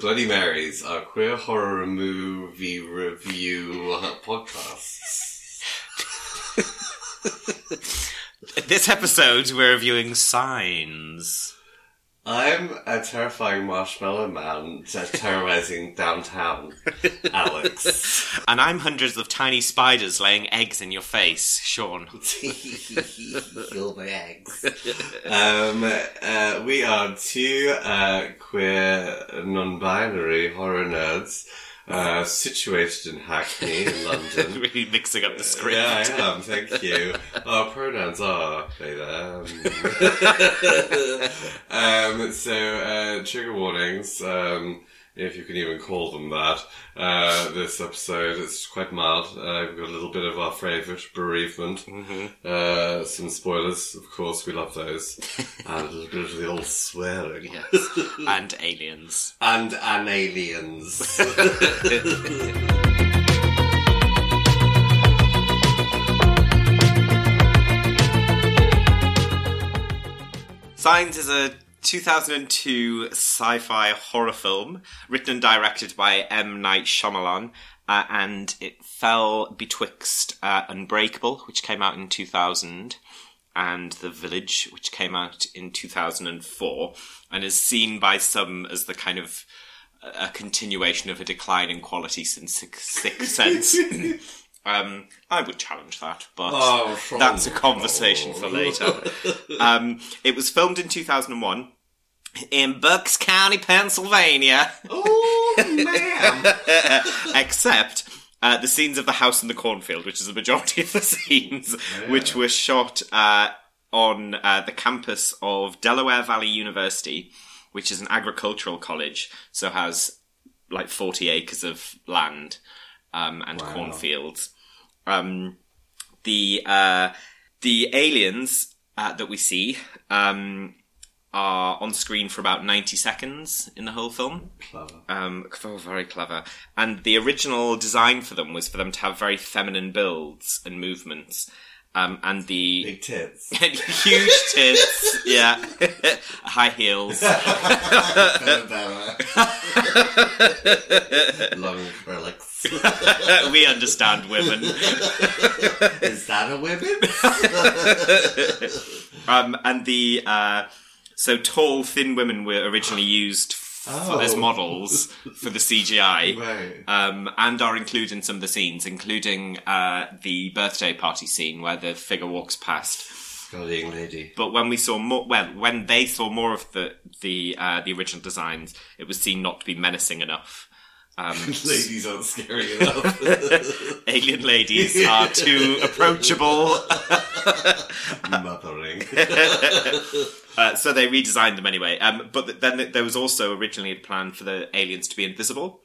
Bloody Marys, our queer horror movie review podcast. This episode, we're reviewing Signs. I'm a terrifying marshmallow man terrorizing downtown, Alex. And I'm hundreds of tiny spiders laying eggs in your face, Sean. Kill my eggs. Um, uh, we are two uh, queer, non-binary horror nerds uh, situated in Hackney, in London. really mixing up the script. Yeah, I am. Thank you. Our pronouns are they them. um, so uh, trigger warnings, um, if you can even call them that. Uh, this episode It's quite mild. Uh, we've got a little bit of our favourite bereavement. Uh, some spoilers, of course. We love those, and a little bit of the old swearing. Yes. and aliens. And an aliens. Signs is a 2002 sci-fi horror film written and directed by M. Night Shyamalan, uh, and it fell betwixt uh, Unbreakable, which came out in 2000, and The Village, which came out in 2004, and is seen by some as the kind of a continuation of a decline in quality since Six- Sixth Sense. um, I would challenge that, but Oh, that's a conversation for later. Um, it was filmed in 2001 in Bucks County, Pennsylvania, oh, man. except uh, the scenes of the house in the cornfield, which is the majority of the scenes, which were shot uh, on uh, the campus of Delaware Valley University, which is an agricultural college, so has like 40 acres of land um, and cornfields. Um, the uh, the aliens uh, that we see um, are on screen for about 90 seconds in the whole film. Clever. Um, oh, very clever. And the original design for them was for them to have very feminine builds and movements. Um, and the Big tits. huge tits, yeah, high heels. Long acrylics. we understand women. Is that a women? Um, and the uh, so tall, thin women were originally used f- Oh. as models for the CGI. Right. um, and are included in some of the scenes, including uh, the birthday party scene where the figure walks past. Scullying lady. But when we saw more, well, when they saw more of the the uh, the original designs, it was seen not to be menacing enough. Um, Ladies aren't scary enough. alien ladies are too approachable, Mothering. uh, so they redesigned them anyway. Um, but th- then there was also originally a plan for the aliens to be invisible,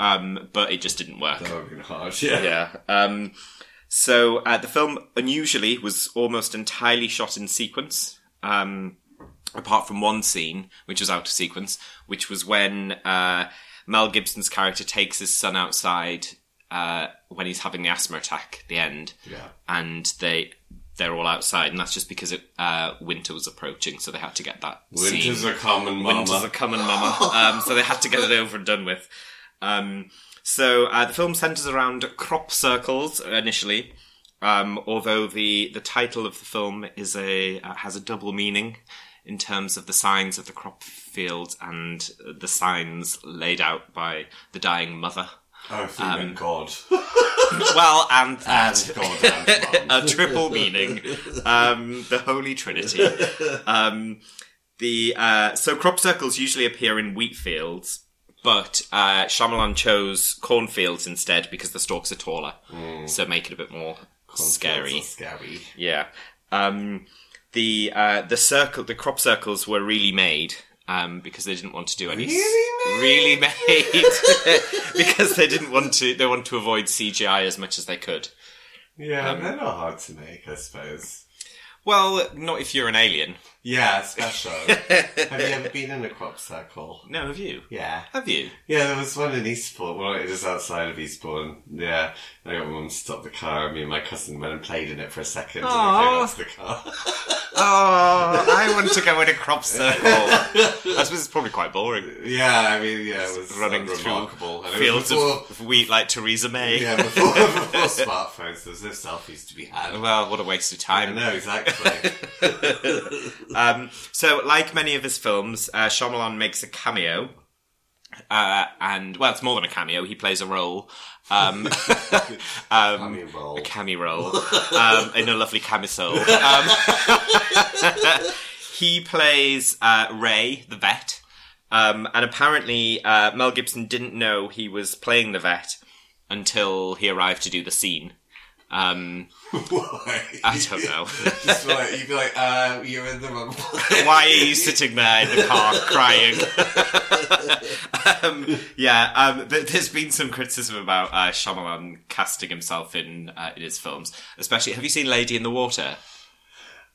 um, but it just didn't work. Dogging hard, yeah. Yeah. Um, so uh, the film unusually was almost entirely shot in sequence, um, apart from one scene which was out of sequence, which was when uh, Mel Gibson's character takes his son outside uh, when he's having the asthma attack at the end, Yeah. and they they're all outside, and that's just because it, uh, winter was approaching, so they had to get that Winter's scene. a common mama. Winter's a coming, mama. Um, so they had to get it over and done with. Um, so uh, the film centres around crop circles initially, um, although the the title of the film is a uh, has a double meaning in terms of the signs of the crop fields and the signs laid out by the dying mother. Oh, Um, God. Well, and that. And God and a triple meaning, um, the Holy Trinity. Um, the uh, so crop circles usually appear in wheat fields, but uh, Shyamalan chose cornfields instead because the stalks are taller, so make it a bit more scary. Scary. Yeah. Um, the uh, the circle, the crop circles were really made um, because they didn't want to do any Really made? really made because they didn't want to. They want to avoid CGI as much as they could. Yeah, Um, they're not hard to make, I suppose. Well, not if you're an alien. Yeah, special. Have you ever been in a crop circle? No, have you? Yeah. Have you? Yeah, there was one in Eastbourne. Well, it was outside of Eastbourne. Yeah. I got my mum to stop the car. Me and my cousin went and played in it for a second. And Aw. then came out to the car. oh, I want to go in a crop circle. I suppose it's probably quite boring. Yeah, I mean, yeah, it was Running remarkable. through And fields before, of, wheat like Theresa May. yeah, before, before smartphones, there was no selfies to be had. Well, what a waste of I time. no, exactly. Um, so, like many of his films, uh, Shyamalan makes a cameo. Uh, and, well, it's more than a cameo. He plays a role. Um, um, Funny role. a cameo role um, in a lovely camisole. Um, he plays uh, Ray, the vet. Um, and apparently, uh, Mel Gibson didn't know he was playing the vet until he arrived to do the scene. Um, Why? I don't know. Just like, you'd be like, uh, you're in the wrong place. Why are you sitting there in the car crying? um, yeah, um, th- there's been some criticism about uh, Shyamalan casting himself in uh, in his films, especially. Have you seen Lady in the Water?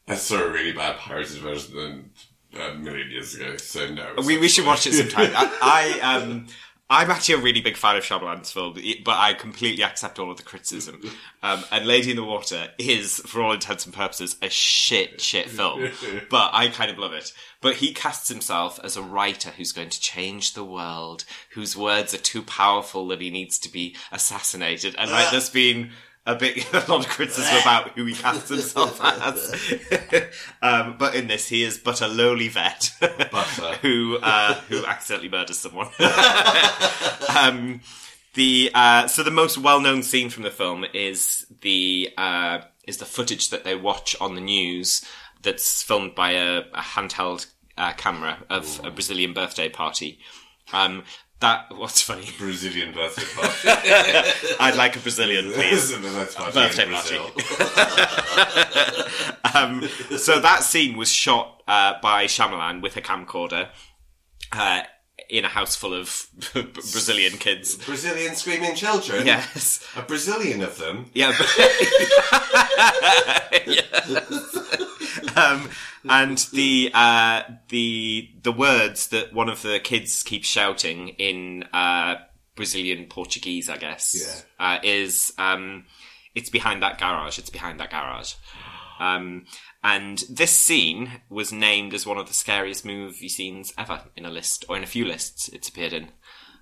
I saw a really bad pirated version a million years ago, so no. We we should watch it sometime. I, I um. I'm actually a really big fan of Shyamalan's film, but I completely accept all of the criticism. Um, and Lady in the Water is, for all intents and purposes, a shit, shit film. But I kind of love it. But he casts himself as a writer who's going to change the world, whose words are too powerful that he needs to be assassinated. And like, there's been a bit, a lot of criticism about who he casts himself as. um, but in this, he is but a lowly vet who uh, who accidentally murders someone. um, the uh, so the most well known scene from the film is the uh, is the footage that they watch on the news that's filmed by a, a handheld uh, camera of a Brazilian birthday party. Um, that what's funny? Brazilian birthday party. I'd like a Brazilian, please. It? That's party Birthday party. Um, so that scene was shot uh, by Shyamalan with a camcorder uh, in a house full of Brazilian kids. Brazilian screaming children. Yes. A Brazilian of them. Yeah. Yes. um, and the uh, the the words that one of the kids keeps shouting in uh, Brazilian Portuguese, I guess, uh, is um, "It's behind that garage. It's behind that garage." Um, and this scene was named as one of the scariest movie scenes ever in a list, or in a few lists it's appeared in.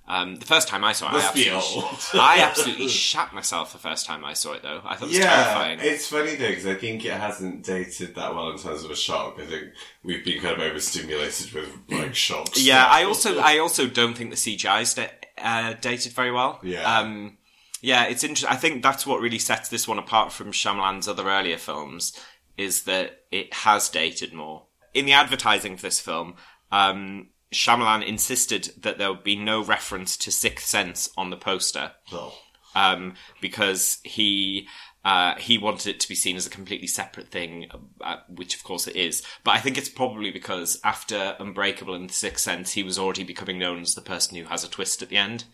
Um, the first time I saw it, I Must be absolutely, old. I absolutely shat myself the first time I saw it, though. I thought it was Yeah, terrifying. it's funny though because I think it hasn't dated that well in terms of a shock. I think we've been kind of overstimulated with like shocks. Yeah, I also I also don't think the CGI's da- uh, dated very well. Yeah. Um, yeah, it's interesting. I think that's what really sets this one apart from Shyamalan's other earlier films is that it has dated more. In the advertising for this film, um, Shyamalan insisted that there would be no reference to Sixth Sense on the poster Oh. um, because he uh, he wanted it to be seen as a completely separate thing, uh, which of course it is. But I think it's probably because after Unbreakable and The Sixth Sense, he was already becoming known as the person who has a twist at the end.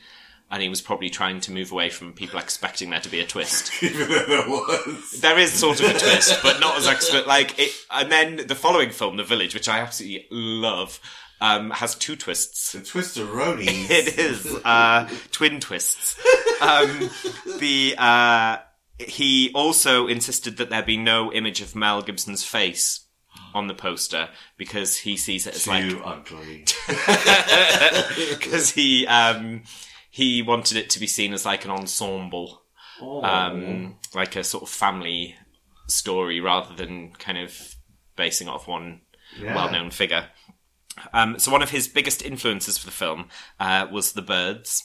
And he was probably trying to move away from people expecting there to be a twist. Even though there was. There is sort of a twist, but not as expert. Like it, and then the following film, The Village, which I absolutely love, um, has two twists. The Twisteroni. It is uh, twin twists. Um, the uh, he also insisted that there be no image of Mel Gibson's face on the poster because he sees it as like Too ugly. because he um, he wanted it to be seen as like an ensemble, um, like a sort of family story rather than kind of basing it off one Yeah. well-known figure. Um, so one of his biggest influences for the film uh, was The Birds.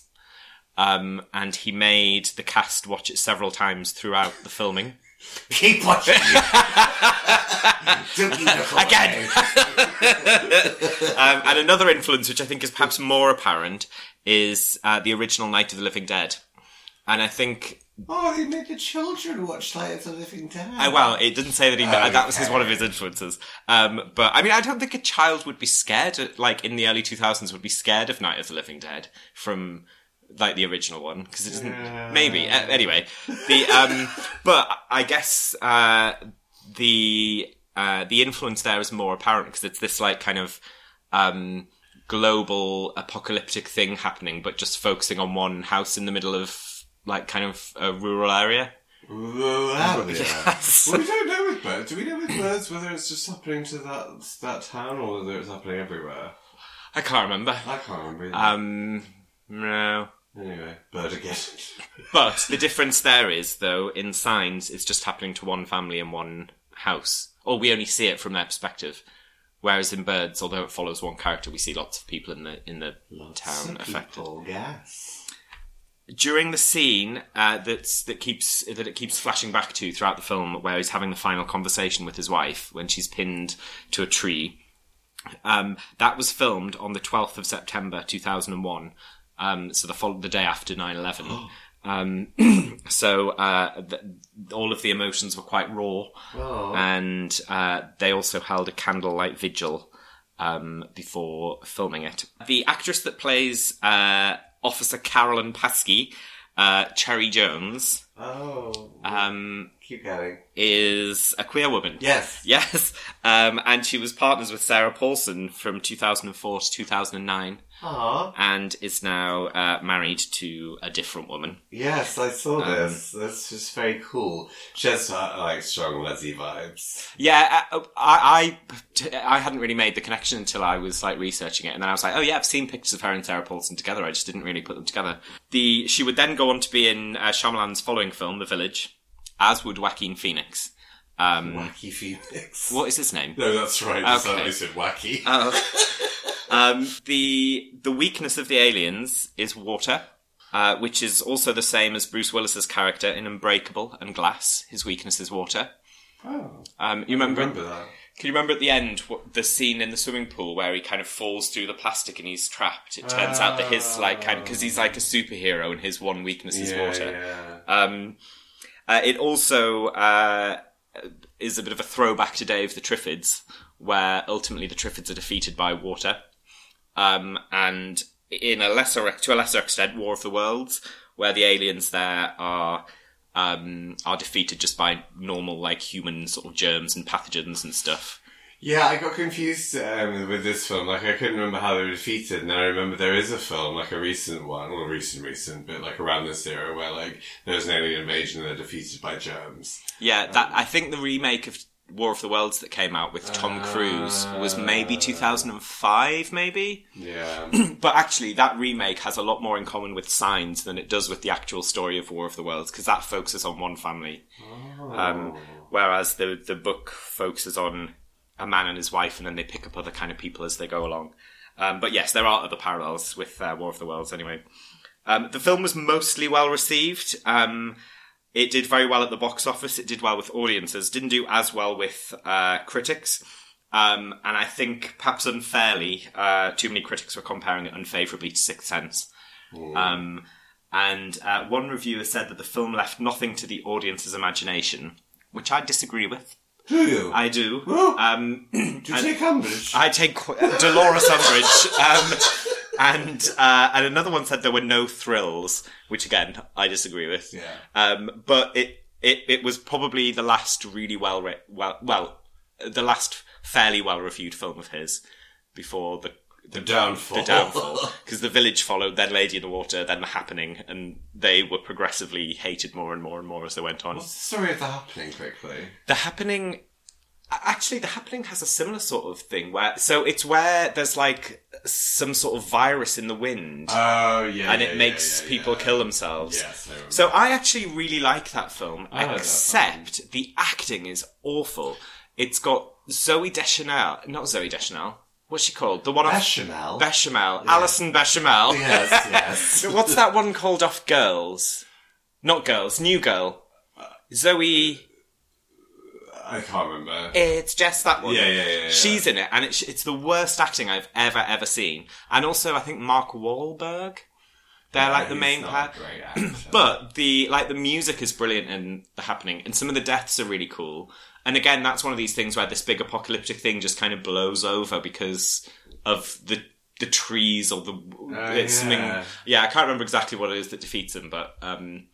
Um, and he made the cast watch it several times throughout the filming. Keep watching. Don't you look away. Again. Um, and another influence, which I think is perhaps more apparent, is uh, the original Night of the Living Dead. And I think, Oh, he made the children watch Night of the Living Dead. uh, well, it didn't say that he Oh, that was his one of his influences. Um, but I mean, I don't think a child would be scared, like in the early 2000s, would be scared of Night of the Living Dead from like the original one because it doesn't. Yeah. Maybe uh, anyway. The um, but I guess uh, the uh, the influence there is more apparent because it's this like kind of um, global apocalyptic thing happening, but just focusing on one house in the middle of like kind of a rural area. Well, yeah. Yes. Well, we don't know with birds. Do we know with birds whether it's just happening to that that town or whether it's happening everywhere? I can't remember. I can't remember. Either. Um, no. anyway, bird again. But the difference there is, though, in Signs, it's just happening to one family in one house. Or we only see it from their perspective. Whereas in Birds, although it follows one character, we see lots of people in the in the town affected. People, gas. During the scene uh, that's that keeps that it keeps flashing back to throughout the film, where he's having the final conversation with his wife when she's pinned to a tree, um, that was filmed on the 12th of September 2001, um, so the, fol- the day after 9-11. um, so uh, th- all of the emotions were quite raw, Oh. and uh, they also held a candlelight vigil um, before filming it. The actress that plays uh, Officer Carolyn Paski, uh, Cherry Jones, Oh. um, keep going. is a queer woman. Yes. Yes, um, and she was partners with Sarah Paulson from 2004 to 2009, Aw. and is now uh, married to a different woman. Yes, I saw Um, this. That's just very cool. She has uh, like strong Leslie vibes. Yeah, I, I, I, I hadn't really made the connection until I was like researching it, and then I was like, oh yeah, I've seen pictures of her and Sarah Paulson together. I just didn't really put them together. The she would then go on to be in uh, Shyamalan's following film, The Village, as would Joaquin Phoenix. Um, Wacky Phoenix. what is his name? No, that's right. That's Okay. I said wacky. Oh. um, the the weakness of the aliens is water, uh, which is also the same as Bruce Willis's character in Unbreakable and Glass. His weakness is water. oh, Um, you remember? remember that. Can you remember at the end what, the scene in the swimming pool where he kind of falls through the plastic and he's trapped? It turns out that his like kind because he's like a superhero and his one weakness is water. yeah. Um, uh, it also uh, is a bit of a throwback to Day of the Triffids, where ultimately the Triffids are defeated by water, um, and in a lesser to a lesser extent, War of the Worlds, where the aliens there are. Um, are defeated just by normal, like human sort of germs and pathogens and stuff. Yeah, I got confused um, with this film. Like, I couldn't remember how they were defeated, and I remember there is a film, like a recent one, well, recent, recent, but like around this era, where like there's an alien invasion and they're defeated by germs. Yeah, that I think the remake of War of the Worlds that came out with Tom Cruise was maybe 2005, maybe. Yeah. But actually, that remake has a lot more in common with Signs than it does with the actual story of War of the Worlds because that focuses on one family, um, whereas the the book focuses on a man and his wife, and then they pick up other kind of people as they go along. Um, but yes, there are other parallels with uh, War of the Worlds. Anyway, um, the film was mostly well received. Um, it did very well at the box office. It did well with audiences. Didn't do as well with uh, critics. Um, and I think perhaps unfairly, uh, too many critics were comparing it unfavourably to Sixth Sense. Um, and uh, one reviewer said that the film left nothing to the audience's imagination, which I disagree with. Do you? I do. Um, Do you take umbrage? I take qu- Dolores Umbridge. Um, and uh, and another one said there were no thrills, which again I disagree with. Yeah. Um, but it, it it was probably the last really well re- well well the last fairly well reviewed film of his before the. The, downfall. The downfall. Because The Village followed, then Lady in the Water, then The Happening, and they were progressively hated more and more and more as they went on. What's the story of the happening quickly? The happening actually the happening has a similar sort of thing where so it's where there's like some sort of virus in the wind Oh yeah, and yeah, it yeah, makes yeah, people kill themselves. Yes, I. So I actually really like that film, I like that except the acting is awful. It's got Zooey Deschanel, not Zooey Deschanel. What's she called? The one off Bechamel. Bechamel, Alison Bechamel. yes, yes. What's that one called off Girls? Not Girls, New Girl. Zoe. I can't remember. It's just that one. Yeah, yeah, yeah, yeah. She's in it, and it's, it's the worst acting I've ever, ever seen. And also, I think Mark Wahlberg. They're like the main not part. But the like the music is brilliant in the happening, and some of the deaths are really cool. And again, that's one of these things where this big apocalyptic thing just kind of blows over because of the the trees or the it's something. yeah. Yeah, I can't remember exactly what it is that defeats them, but um,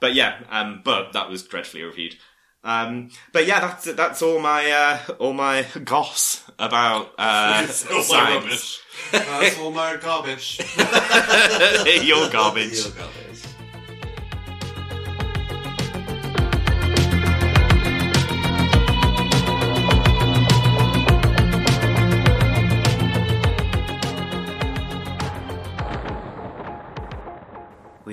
but yeah, um, but that was dreadfully reviewed. Um, but yeah, that's that's all my uh, all my goss about uh, all my science. rubbish. That's all my garbage. Your garbage. Your garbage.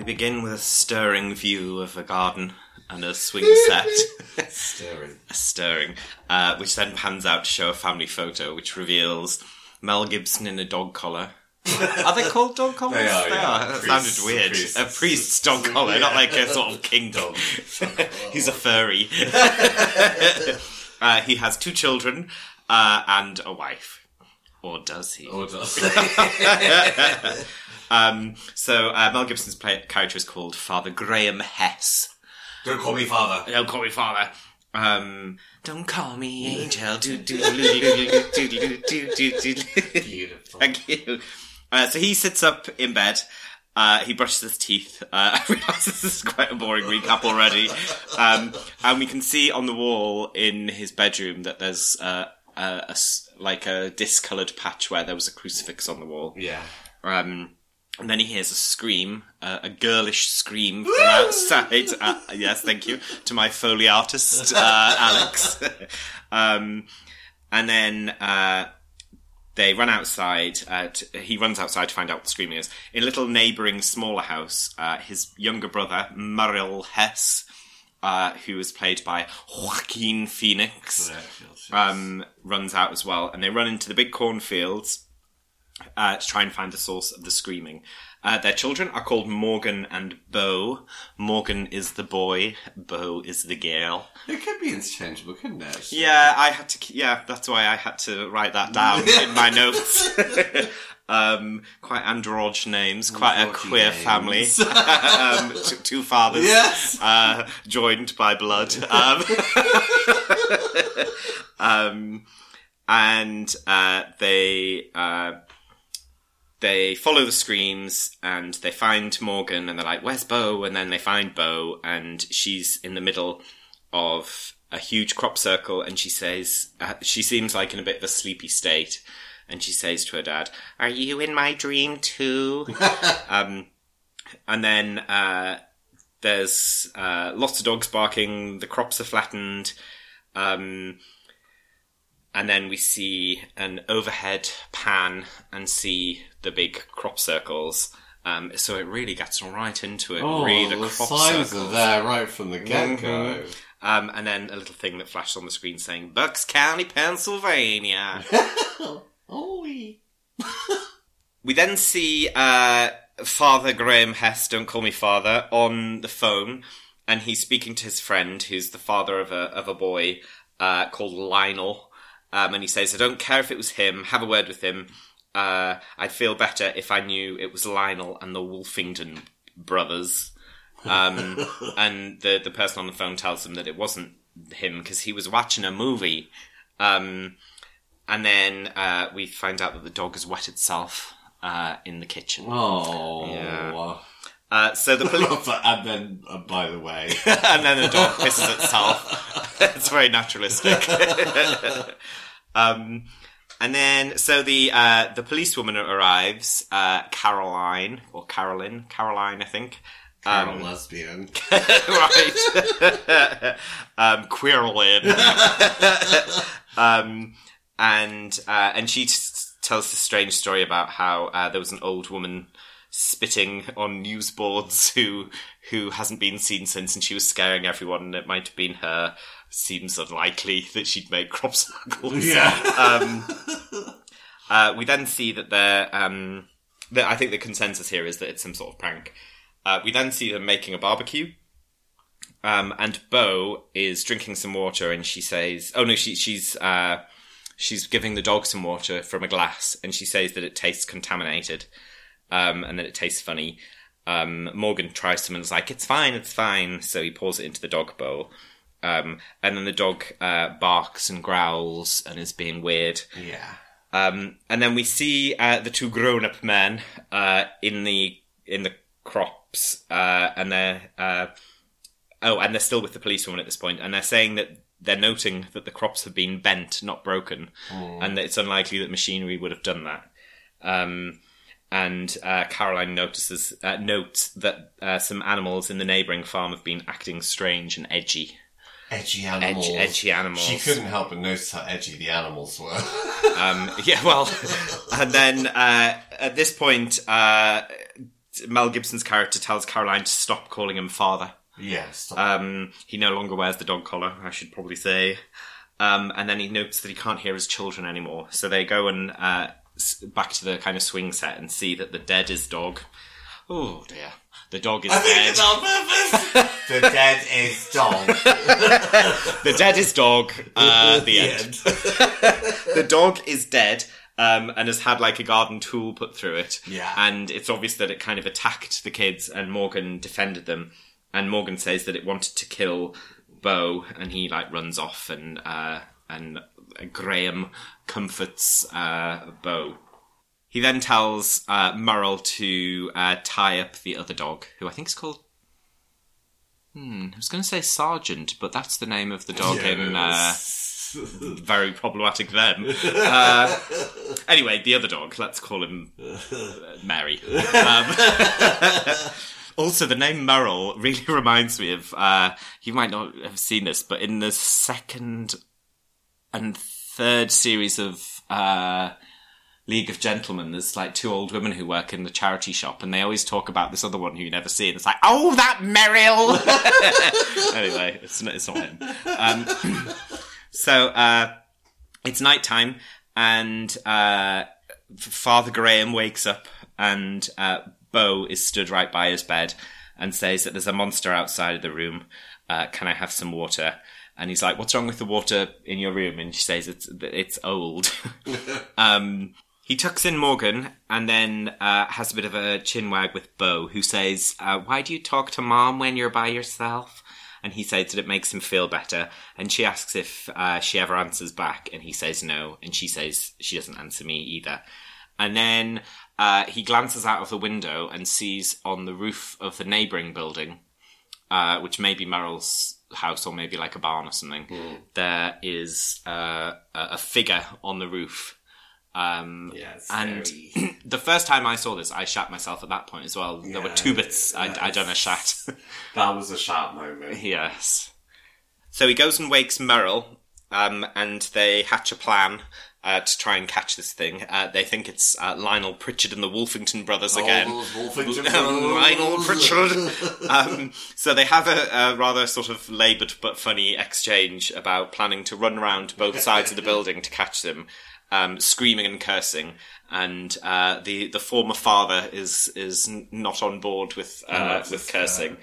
Begin with a stirring view of a garden and a swing set. Staring. a stirring, uh, which then pans out to show a family photo, which reveals Mel Gibson in a dog collar. are they called dog collars? They are, yeah. That Priests, sounded weird. priests. A priest's dog collar, not like a sort of king dog. He's a furry. uh, he has two children uh, and a wife. Or does he? Or does Um, so uh, Mel Gibson's play- character is called Father Graham Hess. Don't call me father. Don't call me father. Um, don't call me angel. Do, do, do, do, do, do, do, do, do, do. Beautiful. Thank you. Uh, so he sits up in bed. Uh, he brushes his teeth. Uh, I realise this is quite a boring recap already. Um, and we can see on the wall in his bedroom that there's uh, a, a like a discoloured patch where there was a crucifix on the wall. Yeah. Um, and then he hears a scream, uh, a girlish scream from outside. Uh, yes, thank you to my foley artist, uh, Alex. um, and then uh, they run outside. Uh, t- he runs outside to find out what the screaming is. In a little neighbouring smaller house, uh, his younger brother, Merrill Hess, uh, who is played by Joaquin Phoenix, um, runs out as well, and they run into the big cornfields uh, to try and find the source of the screaming. Uh, their children are called Morgan and Bo. Morgan is the boy, Bo is the girl. It could be interchangeable, couldn't it? Yeah, I had to. Yeah, that's why I had to write that down in my notes. um, quite androgynous names, quite a queer family. um, t- two fathers, Yes. uh, joined by blood. Um, um, and uh, they uh, they follow the screams and they find Morgan and they're like, "Where's Bo?" And then they find Bo and she's in the middle of a huge crop circle and she says uh, she seems like in a bit of a sleepy state and she says to her dad, "Are you in my dream too?" um, and then uh, there's uh, lots of dogs barking. The crops are flattened. Um, and then we see an overhead pan and see the big crop circles. Um, so it really gets right into it. Oh, really, the, signs circles. are there right from the get go. Um, and then a little thing that flashes on the screen saying Bucks County, Pennsylvania. We then see uh, Father Graham Hess, don't call me father, on the phone, and he's speaking to his friend, who's the father of a of a boy uh, called Lionel. Um, and he says, "I don't care if it was him. Have a word with him. Uh, I'd feel better if I knew it was Lionel and the Wolfington brothers." Um, and the the person on the phone tells him that it wasn't him because he was watching a movie. Um, and then uh, we find out that the dog has wet itself uh, in the kitchen. Oh. Yeah. Uh, so the police, and then, uh, by the way, and then the dog pisses itself. it's very naturalistic. um, and then so the uh, the policewoman arrives, uh, Caroline or Carolyn, Caroline, I think. I'm Um, lesbian. right. um, um, and uh, and she t- tells this strange story about how uh, there was an old woman spitting on newsboards who who hasn't been seen since, and she was scaring everyone. And it might have been her. Seems unlikely that she'd make crop circles. Yeah. Um, uh, we then see that they're. Um, that I think the consensus here is that it's some sort of prank. Uh, we then see them making a barbecue. Um, and Bo is drinking some water, and she says, "Oh no, she, she's uh, she's giving the dog some water from a glass, and she says that it tastes contaminated, um, and that it tastes funny." Um, Morgan tries some and is like, "It's fine, it's fine." So he pours it into the dog bowl, um, and then the dog uh, barks and growls and is being weird. yeah. Um, and then we see uh, the two grown-up men uh, in the in the crops, uh, and they're uh, oh, and they're still with the policewoman at this point, and they're saying that they're noting that the crops have been bent, not broken, and that it's unlikely that machinery would have done that. Um, and uh, Caroline notices uh, notes that uh, some animals in the neighbouring farm have been acting strange and edgy. Edgy animals. edgy animals. She couldn't help but notice how edgy the animals were. Um, yeah, well, and then uh, at this point, uh, Mel Gibson's character tells Caroline to stop calling him father. Yes. Um, he no longer wears the dog collar, I should probably say. Um, and then he notes that he can't hear his children anymore. So they go and uh, back to the kind of swing set and see that the dead is dog. Oh dear, the dog is I dead. it's on purpose. the dead is dog. The dead is dog. Uh, the end. the dog is dead. Um, and has had like a garden tool put through it. Yeah. And it's obvious that it kind of attacked the kids and Morgan defended them. And Morgan says that it wanted to kill Bo and he like runs off and, uh, and Graham comforts, uh, Bo. He then tells, uh, Merle to, uh, tie up the other dog, who I think is called Hmm, I was going to say Sergeant, but that's the name of the dog in uh, very problematic them. Uh, anyway, the other dog, let's call him uh, Mary. Um, also, the name Merle really reminds me of, uh, you might not have seen this, but in the second and third series of uh, League of Gentlemen, there's like two old women who work in the charity shop, and they always talk about this other one who you never see, and it's like, oh, that Merrill! anyway, it's not, it's not him. Um, so, uh, it's nighttime, and uh, Father Graham wakes up, and uh, Bo is stood right by his bed and says that there's a monster outside of the room. Uh, can I have some water? And he's like, "What's wrong with the water in your room?" And she says, "It's it's old." um, he tucks in Morgan and then uh, has a bit of a chin wag with Bo, who says, uh, "Why do you talk to Mom when you're by yourself?" And he says that it makes him feel better. And she asks if uh, she ever answers back, and he says no. And she says she doesn't answer me either. And then uh, he glances out of the window and sees on the roof of the neighbouring building, uh, which may be Merrill's house or maybe like a barn or something, there is uh, a figure on the roof. Um, Yes, and the first time I saw this, I shat myself at that point as well. there were two Yeah, bits I, I done a shat. That was a sharp moment. Yes. So he goes and wakes Merrill, um, and they hatch a plan uh, to try and catch this thing. Uh, they think it's uh, Lionel Pritchard and the Wolfington brothers again. Wolfington Lionel. Pritchard. um, so they have a, a rather sort of laboured but funny exchange about planning to run around both sides of the building to catch them, um, screaming and cursing. And uh, the the former father is is not on board with uh, that's with cursing.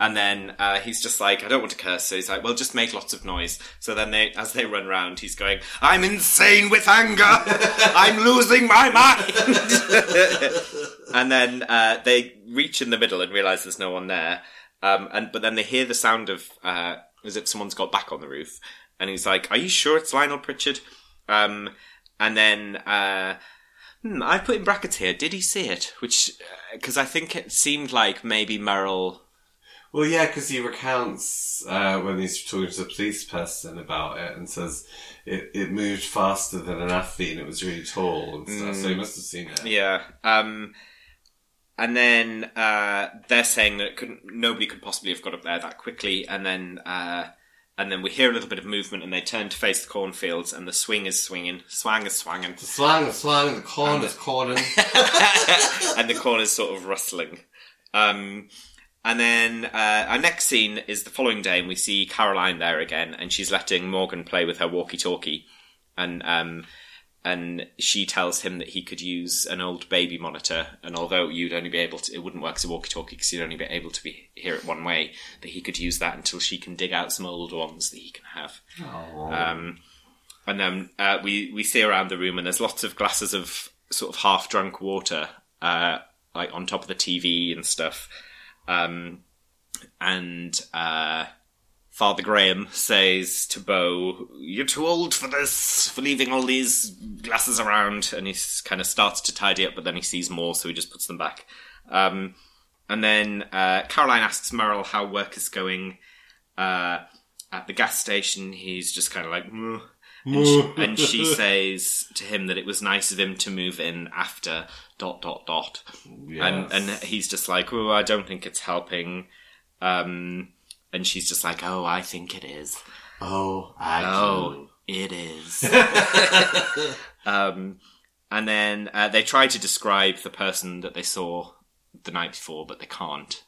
And then uh, he's just like, I don't want to curse. So he's like, well, just make lots of noise. So then they, as they run round, he's going, I'm insane with anger. I'm losing my mind. and then uh, they reach in the middle and realize there's no one there. Um, and but then they hear the sound of uh, as if someone's got back on the roof. And he's like, Are you sure it's Lionel Pritchard? Um, and then. Uh, Hmm, I put in brackets here. Did he see it? Which, because I think it seemed like maybe Merrill Well, yeah, because he recounts uh, when he's talking to the police person about it and says it, it moved faster than an athlete and it was really tall and stuff. So he must have seen it. Yeah. Um, and then uh, they're saying that it couldn't, nobody could possibly have got up there that quickly. And then uh, and then we hear a little bit of movement, and they turn to face the cornfields, and the swing is swinging, swang is swanging, The slang, the slang, the corn is corning. and the corn is sort of rustling. Um, and then uh, our next scene is the following day, and we see Caroline there again, and she's letting Morgan play with her walkie-talkie, and um, and she tells him that he could use an old baby monitor, and although you'd only be able to, it wouldn't work as a walkie-talkie because you'd only be able to be hear it one way, that he could use that until she can dig out some old ones that he can have. Um, and then uh, we we see around the room, and there's lots of glasses of sort of half drunk water, uh, like on top of the TV and stuff. Um, and uh, Father Graham says to Bo, "You're too old for this, for leaving all these glasses around." And he kind of starts to tidy up, but then he sees more, so he just puts them back. Um, and then uh, Caroline asks Merrill how work is going uh, at the gas station. He's just kind of like. "Mm." And she, and she says to him that it was nice of him to move in after dot dot dot, and and he's just like, oh, I don't think it's helping. Um, and she's just like, oh, I think it is. Oh, I Oh, it is. um, and then uh, they try to describe the person that they saw the night before, but they can't.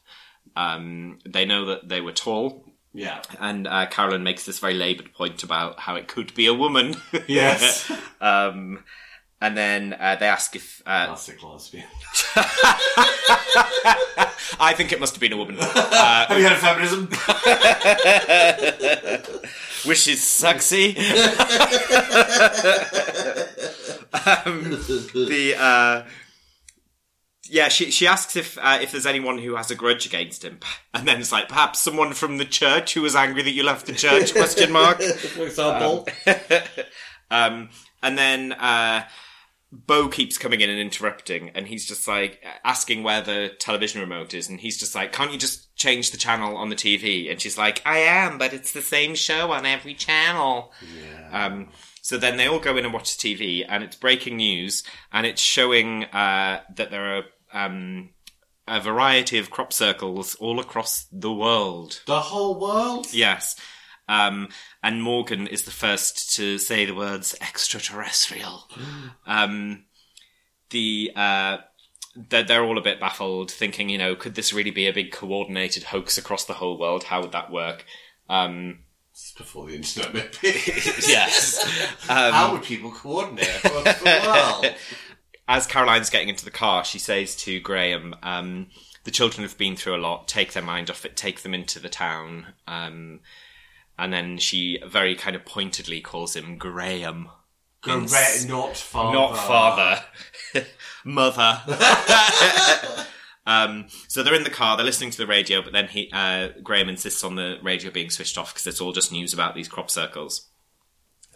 Um, they know that they were tall, Yeah. and uh, Carolyn makes this very laboured point about how it could be a woman. Yes. um, and then uh, they ask if uh, Classic lesbian. I think it must have been a woman. Uh, Have you heard of feminism? which is sexy. um, the uh, yeah, she she asks if uh, if there's anyone who has a grudge against him, and then it's like perhaps someone from the church who was angry that you left the church? Question mark. For example. Um, and then uh, Bo keeps coming in and interrupting, and he's just like asking where the television remote is, and he's just like, "Can't you just change the channel on the TV?" And she's like, "I am, but it's the same show on every channel." yeah. Um, so then they all go in and watch the TV, and it's breaking news, and it's showing uh, that there are um, a variety of crop circles all across the world. the whole world? Yes. Um, and Morgan is the first to say the words extraterrestrial. um, the, uh, they're, they're all a bit baffled, thinking, you know, could this really be a big coordinated hoax across the whole world? How would that work? Um, before the internet, maybe. yes. How would people coordinate across the world? As Caroline's getting into the car, she says to Graham, um, the children have been through a lot, take their mind off it, take them into the town. Um, and then she very kind of pointedly calls him Graham. Correct, not father. Not father. Mother. um, so they're in the car, they're listening to the radio, but then he, uh, Graham insists on the radio being switched off because it's all just news about these crop circles.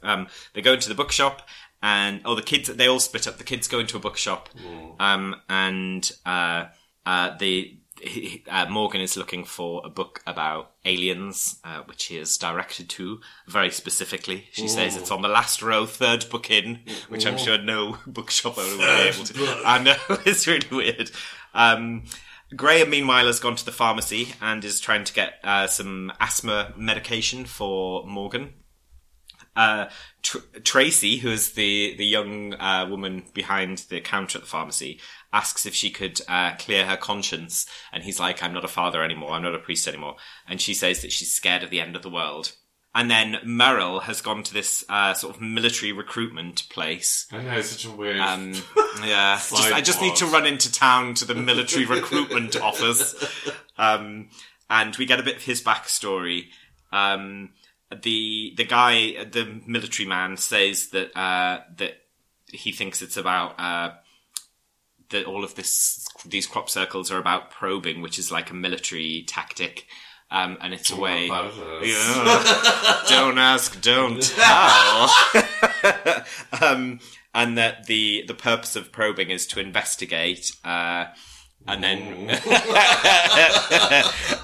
Um, they go into the bookshop and, oh, the kids, they all split up. The kids go into a bookshop, um, and, uh, uh, the, he- uh, Morgan is looking for a book about aliens, uh, which he is directed to very specifically. She says it's on the last row, third book in, which I'm sure no bookshop owner would be able to. I know it's really weird. Um, Graham, meanwhile, has gone to the pharmacy and is trying to get uh, some asthma medication for Morgan. Uh, Tr- Tracy, who is the the young uh, woman behind the counter at the pharmacy, asks if she could uh, clear her conscience, and he's like, "I'm not a father anymore. I'm not a priest anymore." And she says that she's scared of the end of the world. And then Merrill has gone to this uh, sort of military recruitment place. I know, it's such a weird. Um, yeah, just, I just need to run into town to the military recruitment office. Um, and we get a bit of his backstory. Um, the the guy, the military man, says that uh, that he thinks it's about uh, that all of this these crop circles are about probing, which is like a military tactic. Um, and it's a way. How bad it is. Yeah. don't ask, don't tell. um, and that the the purpose of probing is to investigate, uh, and then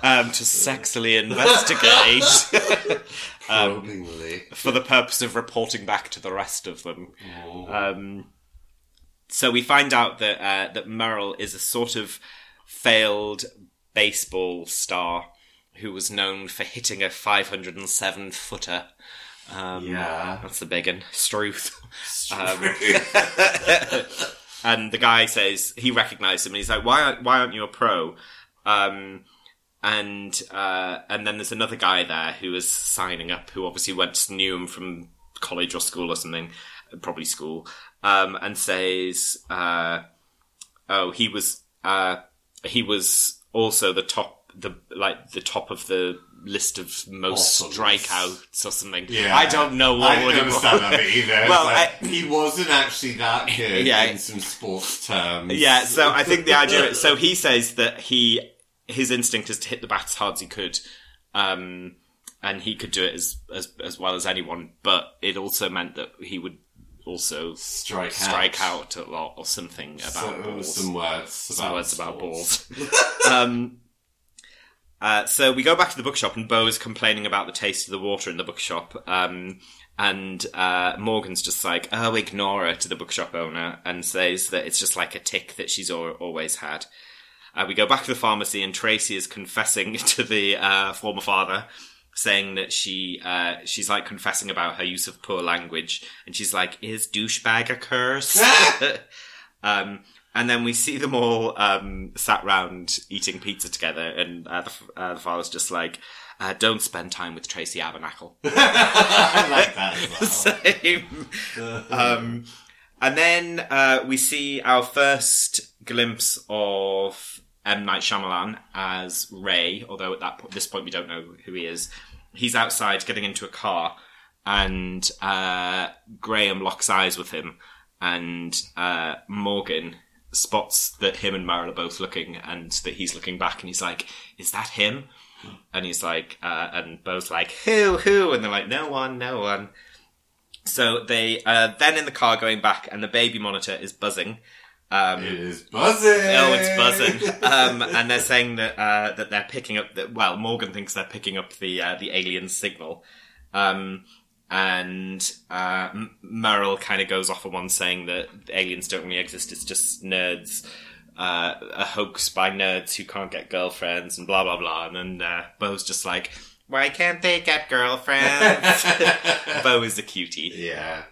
um, to sexily investigate Probingly. for the purpose of reporting back to the rest of them. Um, so we find out that uh, that Merrill is a sort of failed baseball star who was known for hitting a 507 footer. Um, Yeah. that's the big one. Struth. Um, and the guy says he recognised him, and he's like, "Why aren't Why aren't you a pro?" Um, and uh, and then there's another guy there who is signing up, who obviously went knew him from college or school or something, probably school, um, and says, uh, "Oh, he was uh, he was also the top the like the top of the list of most Awesomeness. strikeouts or something." Yeah. I don't know what I would understand that either. Well, like, I- he wasn't actually that good Yeah. in some sports terms. Yeah, so I think the idea. So he says that he his instinct is to hit the bat as hard as he could, um, and he could do it as as as well as anyone. But it also meant that he would also strike out. strike out a lot or something about So, balls. some words. Some about words about balls. um, uh, so we go back to the bookshop, and Bo is complaining about the taste of the water in the bookshop. Um, and uh, Morgan's just like, oh, ignore her to the bookshop owner and says that it's just like a tick that she's al- always had. Uh, we go back to the pharmacy, and Tracy is confessing to the uh, former father, saying that she uh, she's like confessing about her use of poor language, and she's like, "Is douchebag a curse?" um, and then we see them all um, sat round eating pizza together, and uh, the, uh, the father's just like, uh, "Don't spend time with Tracy Abernathy." I like that as well. Same. um, and then uh, we see our first glimpse of M Night Shyamalan as Ray. Although at that po- this point we don't know who he is. He's outside getting into a car, and uh, Graham locks eyes with him, and uh, Morgan spots that him and Merrill are both looking, and that he's looking back, and he's like, "Is that him?" And he's like, uh, and Bo's like, "Who? Who?" And they're like, "No one, no one." So they uh, then in the car going back, and the baby monitor is buzzing. Um, It is buzzing. Oh, it's buzzing. Um, and they're saying that uh, that they're picking up. The, well, Morgan thinks they're picking up the uh, the alien signal. Um, and uh, M- Merrill kind of goes off on one saying that aliens don't really exist. It's just nerds, uh, a hoax by nerds who can't get girlfriends, and blah blah blah. And then uh, Bo's just like, "Why can't they get girlfriends?" Bo is a cutie. Yeah.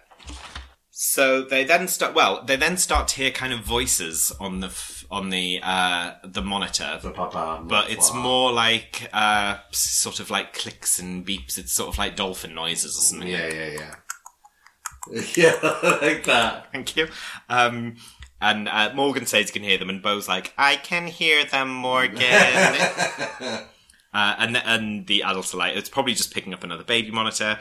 So they then start. Well, they then start to hear kind of voices on the f- on the uh, the monitor, The papa. but it's more like uh, sort of like clicks and beeps. It's sort of like dolphin noises or something. Yeah, yeah, yeah. Yeah, like that. Thank you. Um, and uh, Morgan says he can hear them, and Bo's like, "I can hear them, Morgan." uh, and and the adults are like, "It's probably just picking up another baby monitor."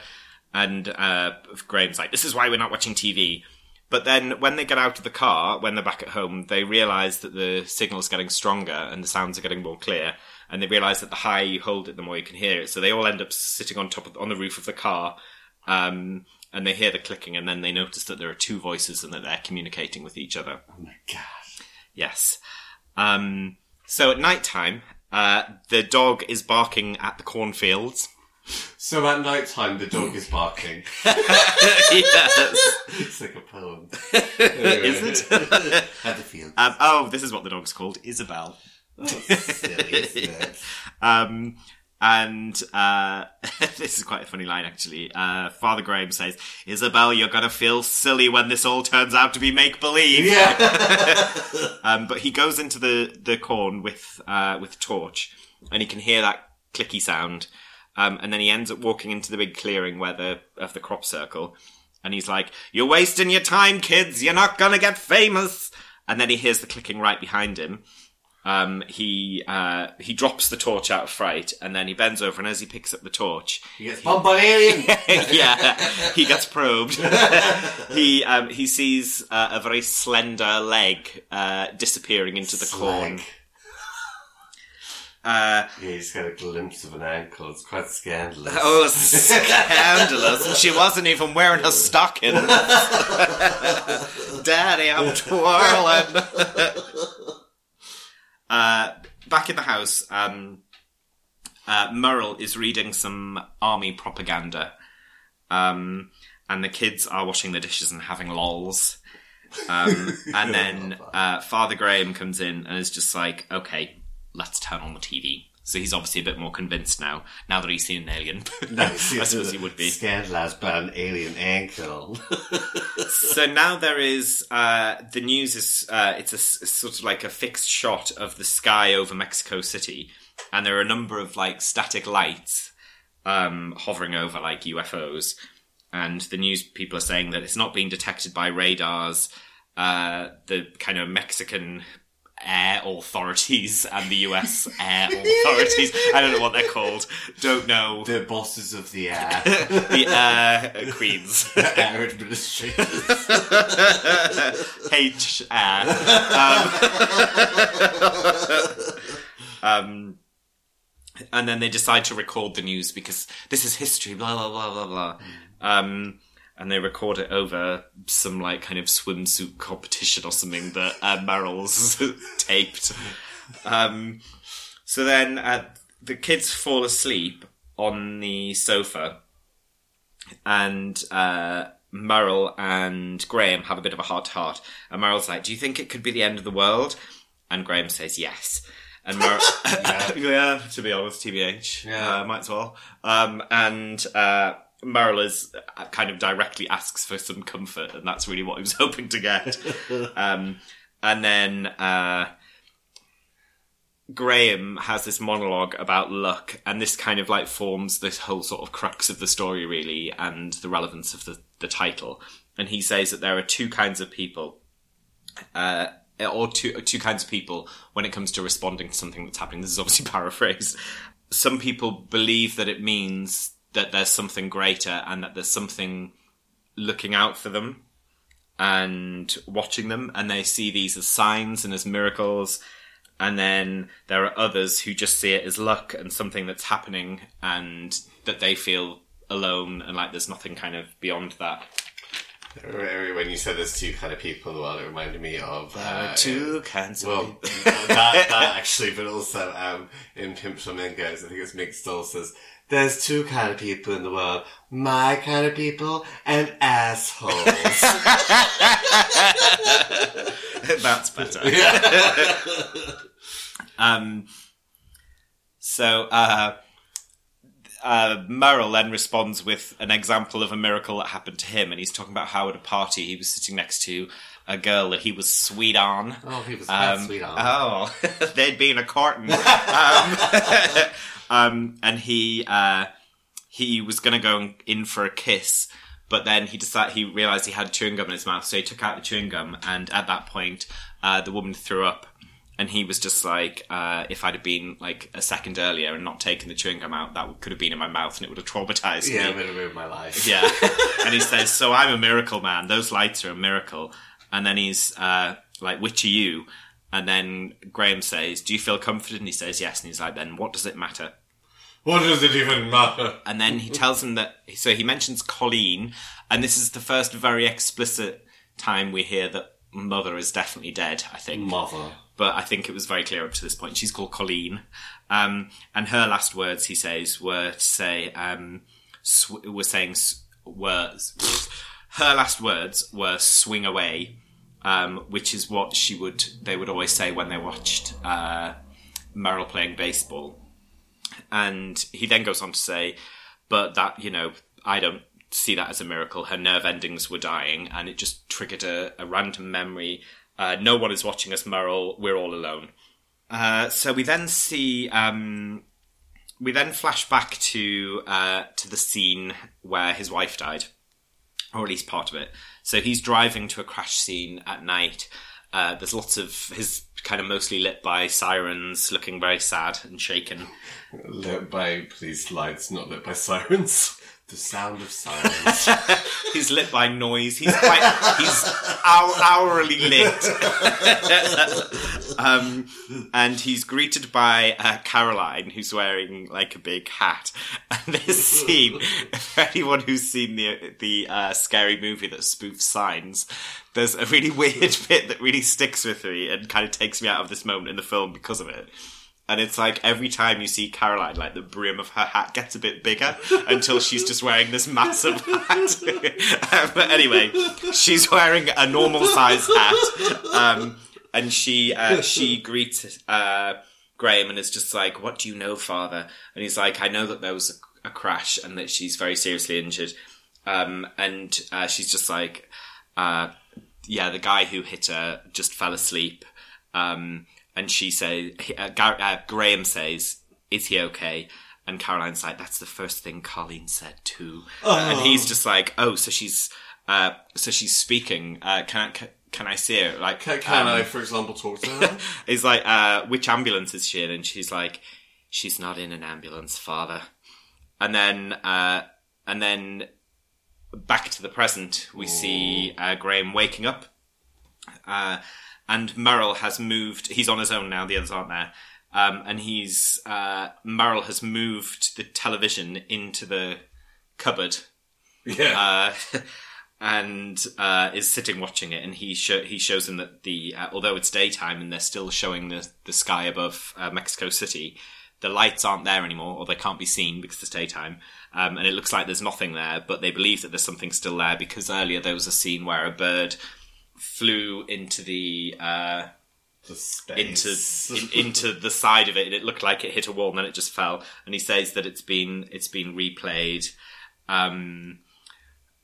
And uh, Graham's like, "This is why we're not watching TV." But then when they get out of the car, when they're back at home, they realise that the signal's getting stronger and the sounds are getting more clear. And they realise that the higher you hold it, the more you can hear it. So they all end up sitting on top of on the roof of the car, um, and they hear the clicking. And then they notice that there are two voices and that they're communicating with each other. Oh my gosh. Yes. Um, so at night time, uh, the dog is barking at the cornfields. So at night time, the dog is barking. yes. it's like a poem. Is it? At the field. Um, oh, this is what the dog's called, Isabel. Silly, isn't it? Um, and uh, this is quite a funny line, actually. Uh, Father Graham says, "Isabel, you're gonna feel silly when this all turns out to be make believe." Yeah. Um, but he goes into the the corn with uh, with torch, and he can hear that clicky sound. Um, and then he ends up walking into the big clearing where the of the crop circle, and he's like, "You're wasting your time, kids. You're not gonna get famous." And then he hears the clicking right behind him. Um, he uh, he drops the torch out of fright, and then he bends over, and as he picks up the torch, He gets bumped by alien. yeah, he gets probed. he um, he sees uh, a very slender leg uh, disappearing into the corn. Uh, Yeah, just got a glimpse of an ankle. It's quite scandalous. oh, scandalous! And she wasn't even wearing her stockings. Daddy, I'm twirling. uh, back in the house, um, uh, Merrill is reading some army propaganda, um, and the kids are washing the dishes and having lols. Um, and then uh, Father Graham comes in and is just like, "Okay, let's turn on the TV." So he's obviously a bit more convinced now. Now that he's seen an alien, I suppose he would be. Scandalized by an alien ankle. so now there is uh, the news is uh, it's a s- it's sort of like a fixed shot of the sky over Mexico City, and there are a number of like static lights um, hovering over like UFOs, and the news people are saying that it's not being detected by radars. Uh, the kind of Mexican air authorities and the US air authorities. I don't know what they're called. Don't know. the bosses of the air. The air queens. air administrators. H air. Um, um, and then they decide to record the news because this is history, blah, blah, blah, blah, blah. Um, and they record it over some, like, kind of swimsuit competition or something that uh, Merrill's taped. Um, so then uh, the kids fall asleep on the sofa and uh, Merrill and Graham have a bit of a heart to heart. And Merrill's like, "Do you think it could be the end of the world?" And Graham says, "Yes." And Merrill, yeah. to be honest, TBH, Yeah. uh, might as well. Um, and uh, Is uh, kind of directly asks for some comfort, and that's really what he was hoping to get. um, and then uh, Graham has this monologue about luck, and this kind of like forms this whole sort of crux of the story, really, and the relevance of the, the title. And he says that there are two kinds of people, uh, or two two kinds of people when it comes to responding to something that's happening. This is obviously paraphrase. Some people believe that it means that there's something greater and that there's something looking out for them and watching them, and they see these as signs and as miracles and then there are others who just see it as luck and something that's happening and that they feel alone and like there's nothing kind of beyond that. When you said there's two kind of people in the world, it reminded me of uh, two kinds of well, people. that, that actually, but also um, in Pink Flamingos, I think it's Mink Stole says, "There's two kind of people in the world: my kind of people and assholes." That's better. um, so, uh, uh, Merrill then responds with an example of a miracle that happened to him, and he's talking about how at a party he was sitting next to a girl that he was sweet on. Oh, he was Um, sweet on. Oh, they'd been a courting. um, um, and he uh, he was going to go in for a kiss, but then he decided he realized he had chewing gum in his mouth, so he took out the chewing gum, and at that point, uh, the woman threw up. And he was just like, uh, if I'd have been like a second earlier and not taken the chewing gum out, that could have been in my mouth and it would have traumatized me. yeah, me. it would have ruined my life. Yeah. and he says, So I'm a miracle man. Those lights are a miracle. And then he's uh, like, Which are you? And then Graham says, Do you feel comforted? And he says, Yes. And he's like, Then what does it matter? What does it even matter? And then he tells him that, so he mentions Colleen. And this is the first very explicit time we hear that Mother is definitely dead, I think Mother. but I think it was very clear up to this point. She's called Colleen, um, and her last words, he says, were to say, um, sw- were saying, s- were her last words were "swing away," um, which is what she would they would always say when they watched uh, Merrill playing baseball. And he then goes on to say, but that you know, I don't see that as a miracle. Her nerve endings were dying, and it just triggered a, a random memory. Uh, no one is watching us, Merrill. We're all alone. Uh, so we then see, um, we then flash back to uh, to the scene where his wife died, or at least part of it. So he's driving to a crash scene at night. Uh, there's lots of his kind of mostly lit by sirens, looking very sad and shaken. Lit by police lights, not lit by sirens. The sound of silence. He's lit by noise. He's quite. He's hour, hourly lit. um, and he's greeted by uh, Caroline, who's wearing like a big hat. And this scene, for anyone who's seen the the uh, scary movie that spoofs signs, there's a really weird bit that really sticks with me and kind of takes me out of this moment in the film because of it. And it's like every time you see Caroline, like the brim of her hat gets a bit bigger until she's just wearing this massive hat. Um, but anyway, she's wearing a normal size hat. Um, and she, uh, she greets, uh, Graham and is just like, what do you know, father? And he's like, I know that there was a, a crash and that she's very seriously injured. Um, and, uh, she's just like, uh, yeah, the guy who hit her just fell asleep. Um, and she says, uh, Gar- uh, Graham says, "Is he okay?" And Caroline's like, "That's the first thing Colleen said too." And he's just like, "Oh, so she's, uh, so she's speaking. Uh, can I, can, can I see her? Like, Can, can um, I, for example, talk to her? He's like, uh, which ambulance is she in? And she's like, she's not in an ambulance, father. And then, uh, and then back to the present, we see uh, Graham waking up. Uh, and Merrill has moved, he's on his own now, the others aren't there. Um, and he's, uh, Merrill has moved the television into the cupboard yeah. uh, and uh, is sitting watching it, and he sho- he shows him that the uh, although it's daytime and they're still showing the the sky above uh, Mexico City, the lights aren't there anymore, or they can't be seen because it's daytime, um, and it looks like there's nothing there. But they believe that there's something still there because earlier there was a scene where a bird flew into the uh, the into in, into the side of it, and it looked like it hit a wall, and then it just fell. And he says that it's been it's been replayed. Um,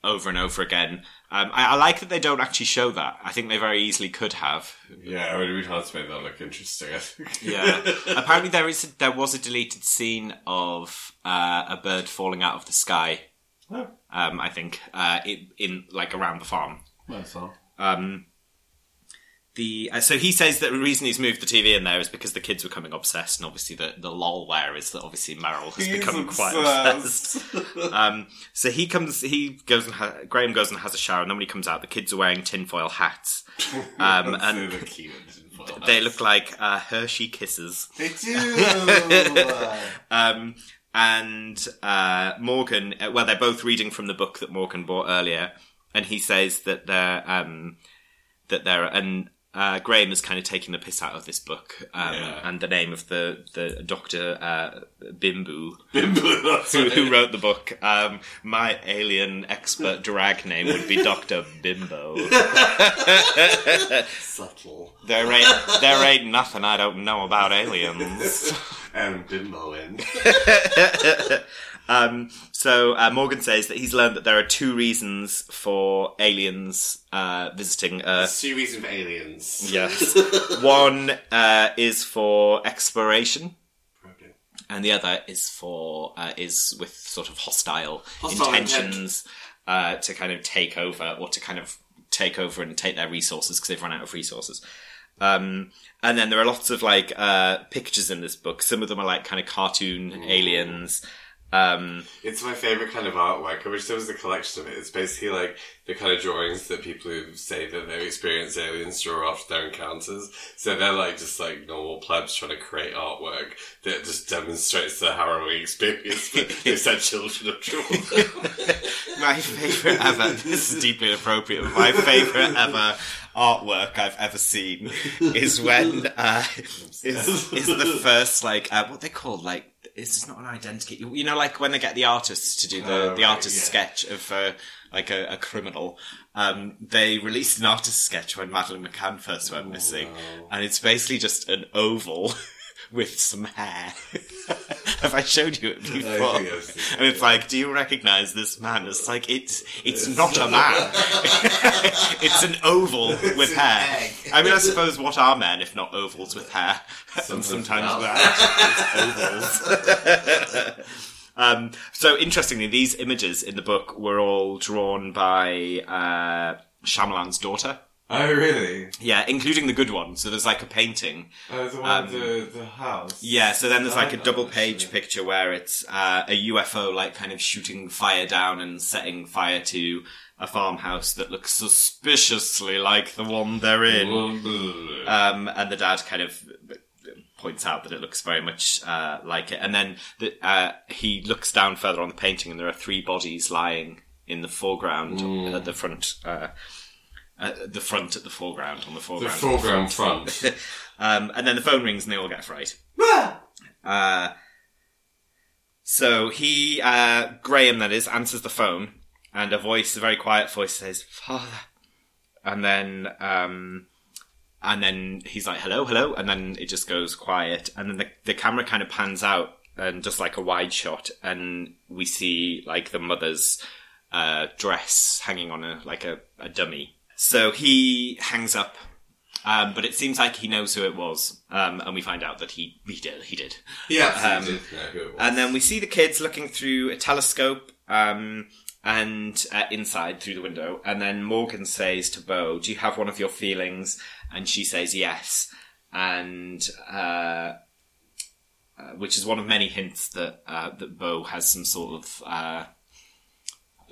over and over again. Um, I, I like that they don't actually show that. I think they very easily could have. Yeah, it would be hard to make that look interesting. I think. Yeah. Apparently, there is a, there was a deleted scene of uh, a bird falling out of the sky. Oh. Um, I think uh, in, in like around the farm. That's all. Um, the uh, so he says that the reason he's moved the TV in there is because the kids were coming obsessed, and obviously the the lol where is that obviously Merrill has He's become quite obsessed. obsessed. um, so he comes, he goes and ha- Graham goes and has a shower, and then when he comes out, the kids are wearing tinfoil hats. Um, and cute. they look like uh, Hershey kisses. They do. Um, and uh, Morgan, uh, well, they're both reading from the book that Morgan bought earlier, and he says that they're um, that they're and uh, Graham is kind of taking the piss out of this book, um, Yeah. and the name of the the Doctor uh, Bimbu, Bimbo, who, who wrote the book. Um, my alien expert drag name would be Doctor Bimbo. Subtle. There ain't there ain't nothing I don't know about aliens. And bimbo in. Um, so uh, Morgan says that he's learned that there are two reasons for aliens uh, visiting Earth. Two reasons for aliens. Yes, one uh, is for exploration, Okay. and the other is for uh, is with sort of hostile, Hostile intentions uh, to kind of take over or to kind of take over and take their resources because they've run out of resources. Um, and then there are lots of like uh, pictures in this book. Some of them are like kind of cartoon aliens. Um, It's my favorite kind of artwork. I wish there was a collection of it. It's basically like the kind of drawings that people who say that they've experienced aliens draw after their encounters. So they're like just like normal plebs trying to create artwork that just demonstrates the harrowing experience that they said children have drawn. My favourite ever. This is deeply inappropriate. My favourite ever artwork I've ever seen is when uh, is is the first like uh, what they call like it's just not an identity. You you know, like when they get the artists to do the Oh, the artist yeah. sketch of uh, like a, a criminal. Um, they released an artist sketch when Madeleine McCann first went missing, and it's basically just an oval. With some hair. Have I showed you it before? I've and it's like, do you recognize this man? It's like it's it's not a man. it's an oval with hair. egg. I mean, I suppose what are men if not ovals with hair? Sometimes Sometimes not. that. It's ovals. um, so interestingly, these images in the book were all drawn by uh, Shyamalan's daughter. Oh, really? Yeah, including the good one. So there's like a painting Oh, the one with the, the house. yeah, so then there's like a Oh, double page picture where it's uh, a UFO like kind of shooting fire down and setting fire to a farmhouse that looks suspiciously like the one they're in. Um, and the dad kind of points out that it looks very much uh, like it. And then the, uh, he looks down further on the painting and there are three bodies lying in the foreground at the front. Uh, the front at the foreground on the foreground. The foreground. foreground front. Um, and then the phone rings and they all get a fright. Uh, so he, uh, Graham that is, answers the phone and a voice, a very quiet voice says, father. And then, um, and then he's like, hello, hello. And then it just goes quiet. And then the, the camera kind of pans out and just like a wide shot. And we see like the mother's, uh, dress hanging on a, like a, a dummy. So he hangs up um, but it seems like he knows who it was, um, and we find out that he he did. He did. Yeah, Um, you did know who it was. And then we see the kids looking through a telescope, um, and uh, inside through the window. And then Morgan says to Bo, "Do you have one of your feelings?" And she says yes, and uh, uh, which is one of many hints that uh, that Bo has some sort of uh,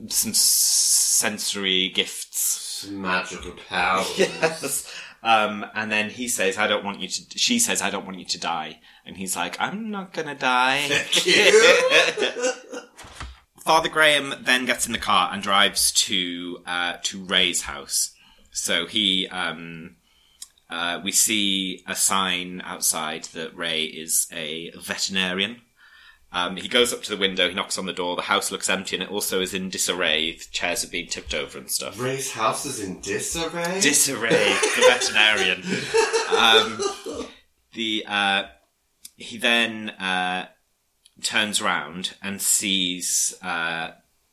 some sensory gifts magical powers. yes. Um, and then he says, "I don't want you to." She says, "I don't want you to die." And he's like, "I'm not gonna die." Father Graham then gets in the car and drives to uh, to Ray's house. So he, um, uh, we see a sign outside that Ray is a veterinarian. Um, he goes up to the window, he knocks on the door. The house looks empty, and it also is in disarray. The chairs have been tipped over and stuff Ray's house is in disarray. disarray the veterinarian um, the uh, he then uh, turns around and sees uh,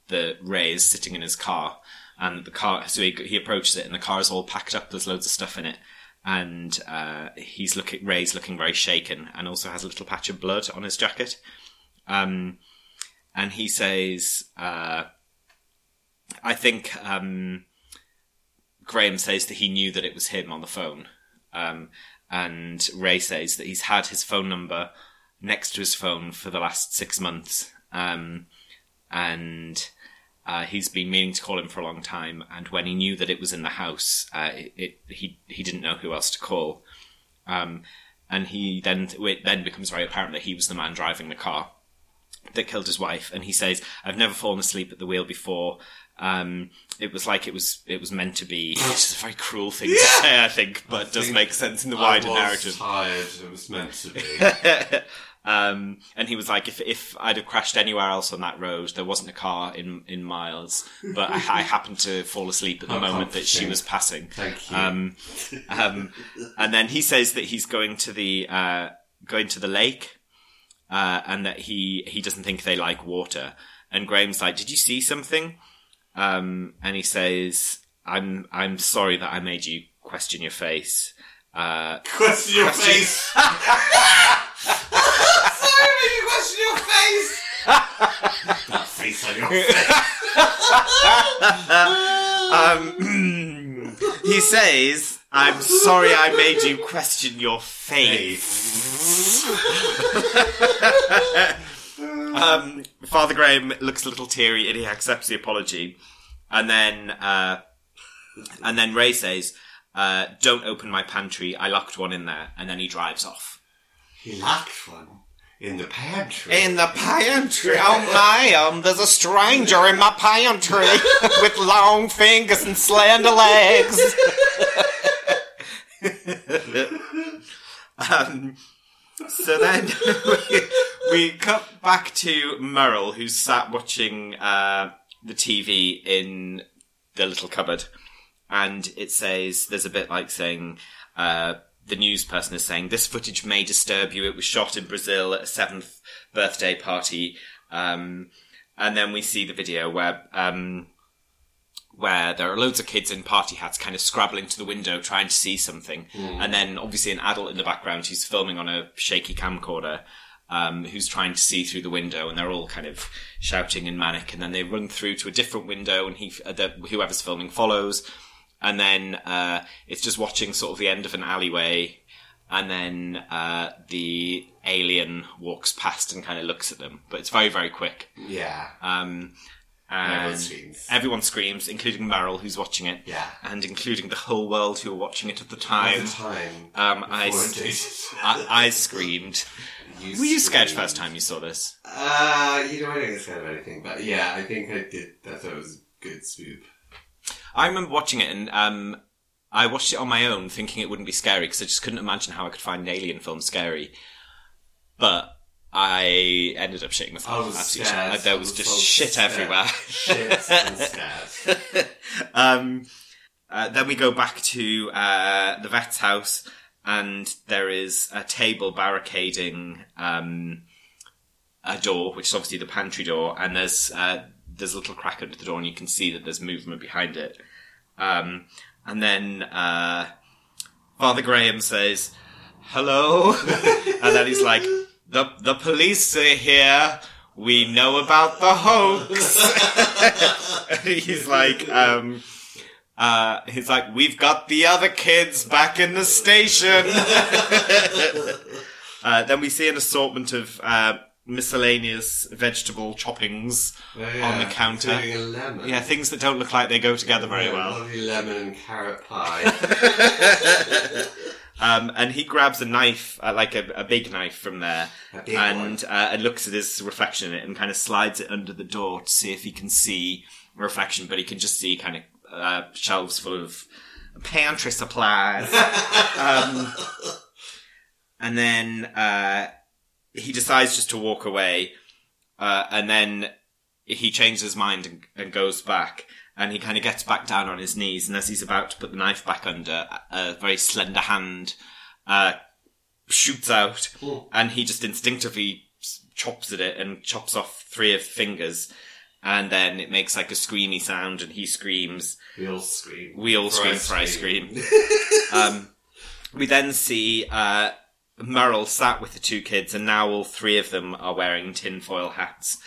that Ray is sitting in his car, and the car. So he, he approaches it, and the car is all packed up. There's loads of stuff in it, and uh, he's looking. Ray's looking very shaken, and also has a little patch of blood on his jacket. Um, and he says, uh, "I think." Um, Graham says that he knew that it was him on the phone. Um, and Ray says that he's had his phone number next to his phone for the last six months. Um, and uh, he's been meaning to call him for a long time. And when he knew that it was in the house, uh, it, it, he he didn't know who else to call. Um, and he then it then becomes very apparent that he was the man driving the car that killed his wife. And he says, "I've never fallen asleep at the wheel before. Um, it was like it was it was meant to be." Which is a very cruel thing to say, I think, but does think make sense in the I wider was narrative. tired. It was meant to be. um, and he was like, if if I'd have crashed anywhere else on that road, there wasn't a car in in miles, but I, I happened to fall asleep at the moment that she was passing. Thank you. Um, um, and then he says that he's going to the uh, going to the lake, uh, and that he he doesn't think they like water. And Graham's like, "Did you see something?" Um, and he says, "I'm I'm sorry that I made you question your face." Uh, question your face. Sorry, made you question your face. that face on your face. um, he says, "I'm sorry I made you question your faith." um, Father Graham looks a little teary and he accepts the apology, and then uh, and then Ray says, uh, "Don't open my pantry. I locked one in there," and then he drives off. He locked one in the pantry. In the pantry, oh my, um, there's a stranger in my pantry with long fingers and slender legs. um, so then we, we cut back to Merrill, who's sat watching uh, the TV in the little cupboard, and it says there's a bit like saying. Uh, the news person is saying this footage may disturb you. It was shot in Brazil at a seventh birthday party, um, and then we see the video where um, where there are loads of kids in party hats, kind of scrabbling to the window trying to see something, and then obviously an adult in the background who's filming on a shaky camcorder. Um, who's trying to see through the window, and they're all kind of shouting and manic. And then they run through to a different window, and he, uh, the, whoever's filming follows and then uh, it's just watching sort of the end of an alleyway, and then uh, the alien walks past and kind of looks at them, but it's very very quick. Yeah. Um, everyone and screams. everyone screams, including Merrill, who's watching it, Yeah. and including the whole world who are watching it at the time. At the time. Um, I, before s- it dated. I, I screamed. Were you scared first time you saw this? Uh, you know, I didn't get scared of anything, but yeah, I think I did. I thought it was a good swoop. I remember watching it and um, I watched it on my own, thinking it wouldn't be scary because I just couldn't imagine how I could find an alien film scary. But I ended up shitting myself. I was absolutely scared. shit. There was was just so shit scared. everywhere. Shit and scared. um, uh, then we go back to uh, the vet's house, and there is a table barricading um, a door, which is obviously the pantry door, and there's uh, there's a little crack under the door, and you can see that there's movement behind it. Um, and then uh, Father Graham says, "Hello," and then he's like, "the the police are here." We know about the hoax. he's like, um, uh, he's like, we've got the other kids back in the station. uh, then we see an assortment of uh, miscellaneous vegetable choppings Oh, on the counter. a lemon. Yeah, things that don't look like they go together very Yeah, well. Lovely lemon and carrot pie. Um, and he grabs a knife, uh, like a, a big knife from there, and uh, and looks at his reflection in it and kind of slides it under the door to see if he can see reflection, but he can just see kind of uh, shelves full of pantry supplies. um, and then uh, he decides just to walk away, uh, and then he changes his mind and, and goes back. And he kind of gets back down on his knees, and as he's about to put the knife back under, a very slender hand uh, shoots out, Ooh. and he just instinctively chops at it and chops off three of the fingers. and then it makes like a screamy sound, and he screams. We all scream. We all scream, fry scream. Um, we then see uh, Merrill sat with the two kids, and now all three of them are wearing tinfoil hats.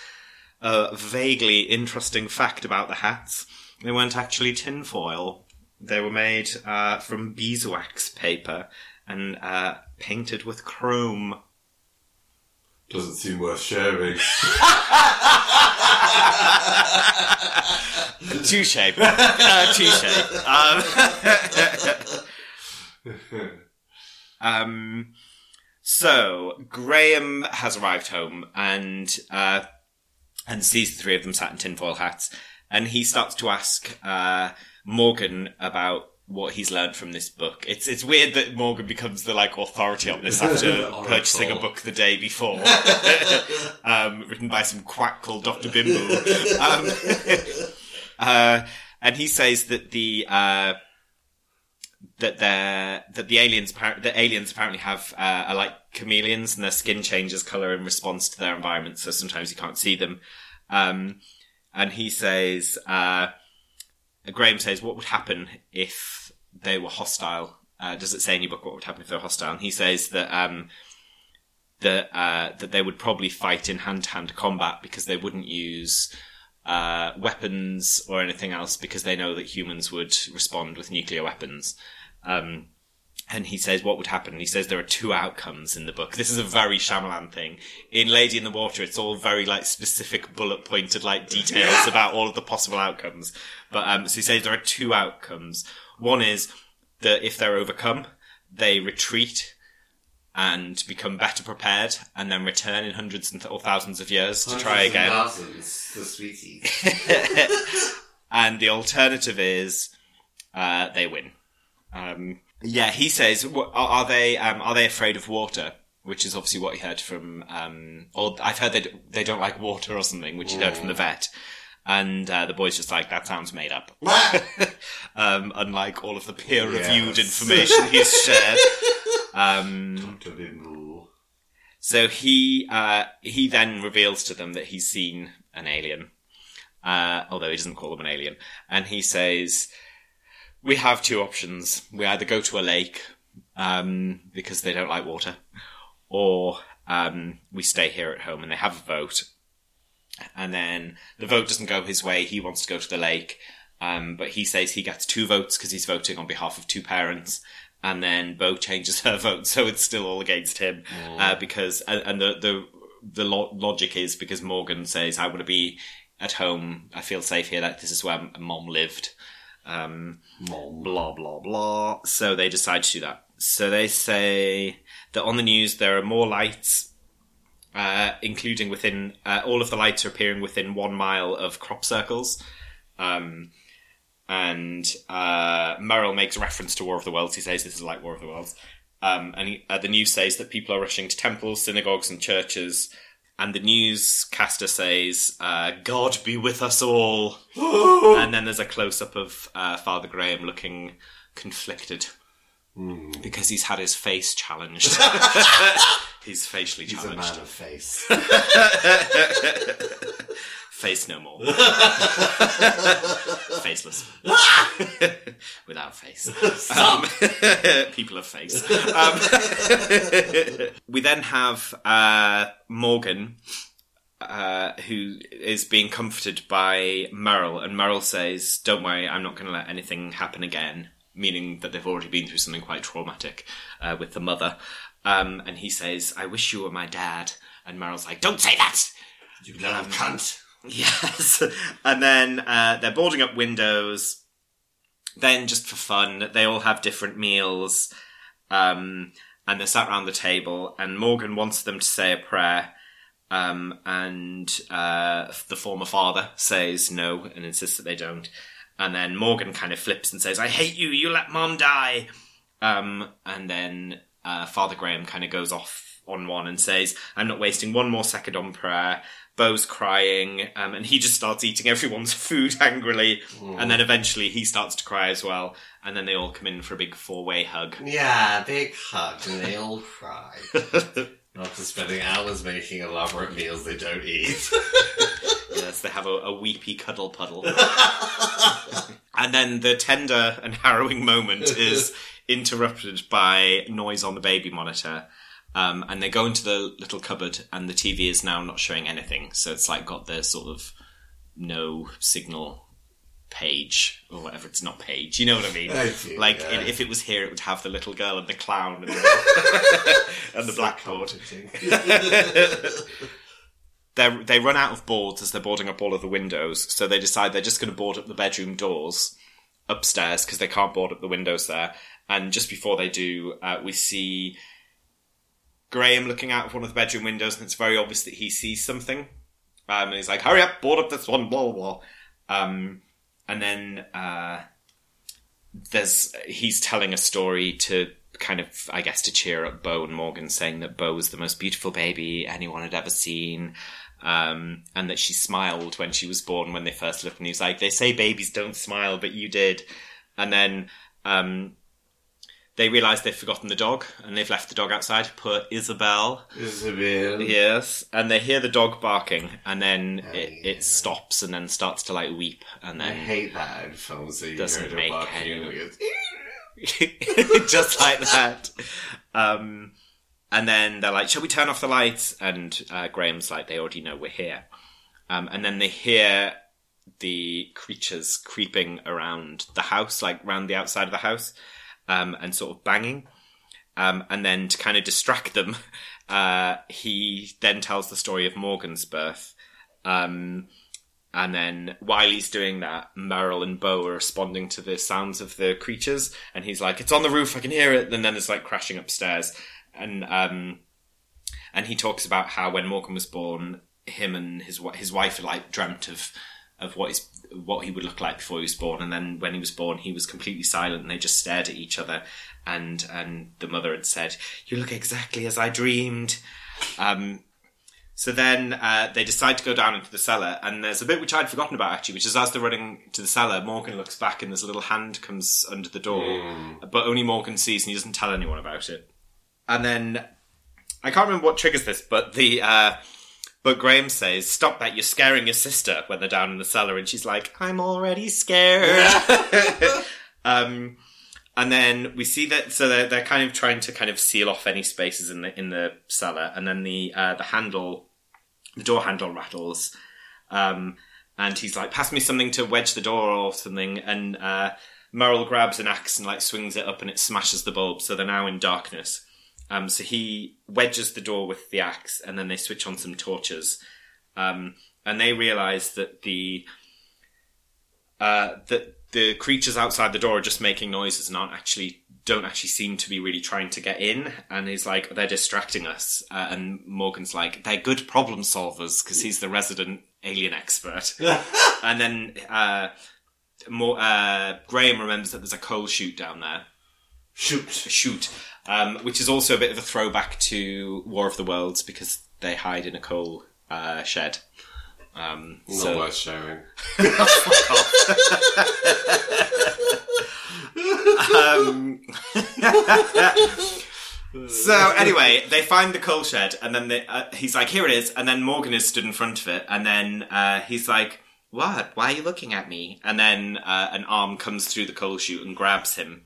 A vaguely interesting fact about the hats: they weren't actually tinfoil. They were made uh, from beeswax paper and uh, painted with chrome. Doesn't seem worth sharing. Touche. Uh, touche. Um, um, so Graham has arrived home and uh, and sees the three of them sat in tinfoil hats, and he starts to ask uh, Morgan about what he's learned from this book. It's it's weird that Morgan becomes the like authority on this after purchasing a book the day before, um, written by some quack called Doctor Bimbo. Um, uh, and he says that the uh, that they're that the aliens the aliens apparently have uh, are like chameleons and their skin changes color in response to their environment. So sometimes you can't see them. Um, and he says, uh, Graham says, what would happen if they were hostile? Uh, does it say in your book what would happen if they were hostile? And he says that um, that uh, that they would probably fight in hand to hand combat because they wouldn't use uh, weapons or anything else because they know that humans would respond with nuclear weapons. Um, and he says what would happen. He says there are two outcomes in the book. This is a very Shyamalan thing. In Lady in the Water, it's all very like specific bullet pointed like details about all of the possible outcomes. But um, so he says there are two outcomes. One is that if they're overcome, they retreat and become better prepared, and then return in hundreds and th- or thousands of years to try again. Thousands, the sweeties. and the alternative is uh, they win. Um, yeah, he says, are, are they um, are they afraid of water? Which is obviously what he heard from, um, or I've heard they, d- they don't like water or something, which he heard from the vet. And uh, the boy's just like, that sounds made up. um, unlike all of the peer reviewed Yes. information he's shared. Um, so he uh, he then reveals to them that he's seen an alien, uh, although he doesn't call them an alien, and he says, "We have two options. We either go to a lake um, because they don't like water, or um, we stay here at home." And they have a vote, and then the vote doesn't go his way. He wants to go to the lake, um, but he says he gets two votes because he's voting on behalf of two parents. And then Bo changes her vote, so it's still all against him uh, because and, and the the the lo- logic is because Morgan says I want to be at home. I feel safe here. That this is where mom lived. Um, blah blah blah. So they decide to do that. So they say that on the news there are more lights, uh, including within uh, all of the lights are appearing within one mile of crop circles. Um, and uh, Merrill makes reference to War of the Worlds. He says this is like War of the Worlds. Um, and he, uh, the news says that people are rushing to temples, synagogues, and churches. And the newscaster says, uh, "God be with us all." and then there's a close up of uh, Father Graham looking conflicted because he's had his face challenged. he's facially challenged. He's a man of face. Face no more. Faceless. Without face. Um, people of face. Um, we then have uh, Morgan, uh, who is being comforted by Merrill, and Merrill says, Don't worry, I'm not going to let anything happen again. Meaning that they've already been through something quite traumatic uh, with the mother. Um, and he says, I wish you were my dad. And Merrill's like, Don't say that! You little cunt. Yes. and then uh, they're boarding up windows. Then, just for fun, they all have different meals. Um, and they're sat around the table, and Morgan wants them to say a prayer. Um, and uh, the former father says no and insists that they don't. And then Morgan kind of flips and says, I hate you, you let mom die. Um, and then uh, Father Graham kind of goes off on one and says, I'm not wasting one more second on prayer. Bo's crying, um, and he just starts eating everyone's food angrily. And then eventually he starts to cry as well. And then they all come in for a big four way hug. Yeah, big hug, and they all cry. After spending hours making elaborate meals they don't eat. yes, they have a, a weepy cuddle puddle. and then the tender and harrowing moment is interrupted by noise on the baby monitor. Um, and they go into the little cupboard, and the TV is now not showing anything. So it's like got the sort of no signal page or whatever. It's not page. You know what I mean? I do, like yeah. if it was here, it would have the little girl and the clown and the, and the blackboard. They they run out of boards as they're boarding up all of the windows, so they decide they're just going to board up the bedroom doors upstairs because they can't board up the windows there. And just before they do, uh, we see Graham looking out of one of the bedroom windows, and it's very obvious that he sees something. Um, and he's like, "Hurry up, board up this one!" Blah blah. blah. Um, and then uh, there's he's telling a story to kind of, I guess, to cheer up Bo and Morgan, saying that Bo was the most beautiful baby anyone had ever seen. Um, and that she smiled when she was born when they first looked, and he was like, "They say babies don't smile, but you did." And then um, they realise they've forgotten the dog, and they've left the dog outside. Poor Isabel. Isabel. Yes, and they hear the dog barking, and then it, yeah. it stops and then starts to like weep, and I then hate that in films that you Doesn't make any- and it goes, just like that. Um, and then they're like, "Shall we turn off the lights?" And uh, Graham's like, "They already know we're here." Um, and then they hear the creatures creeping around the house, like round the outside of the house, um, and sort of banging. Um, and then to kind of distract them, uh, he then tells the story of Morgan's birth. Um, and then while he's doing that, Merrill and Bo are responding to the sounds of the creatures, and he's like, "It's on the roof, I can hear it." And then it's like crashing upstairs, and um, and he talks about how when Morgan was born, him and his his wife like dreamt of of what his what he would look like before he was born, and then when he was born, he was completely silent, and they just stared at each other, and and the mother had said, "You look exactly as I dreamed." Um, so then uh, they decide to go down into the cellar, and there's a bit which I'd forgotten about actually, which is as they're running to the cellar, Morgan looks back and there's a little hand comes under the door, but only Morgan sees and he doesn't tell anyone about it. And then I can't remember what triggers this, but the uh, but Graham says, "Stop that! You're scaring your sister." When they're down in the cellar, and she's like, "I'm already scared." um, and then we see that so they're, they're kind of trying to kind of seal off any spaces in the in the cellar, and then the uh, the handle, the door handle rattles, um, and he's like, "Pass me something to wedge the door or something," and uh, Merrill grabs an axe and like swings it up, and it smashes the bulb, so they're now in darkness. Um, so he wedges the door with the axe, and then they switch on some torches, um, and they realize that the uh, that the creatures outside the door are just making noises and aren't actually don't actually seem to be really trying to get in. And he's like, they're distracting us. Uh, and Morgan's like, they're good problem solvers because he's the resident alien expert. and then uh, more, uh, Graham remembers that there's a coal chute down there Shoot. shoot, um, which is also a bit of a throwback to War of the Worlds because they hide in a coal uh, shed. Um, Not so worth showing. um, so anyway, they find the coal shed, and then they, uh, he's like, "Here it is," and then Morgan is stood in front of it, and then uh, he's like, "What? Why are you looking at me?" And then uh, an arm comes through the coal chute and grabs him.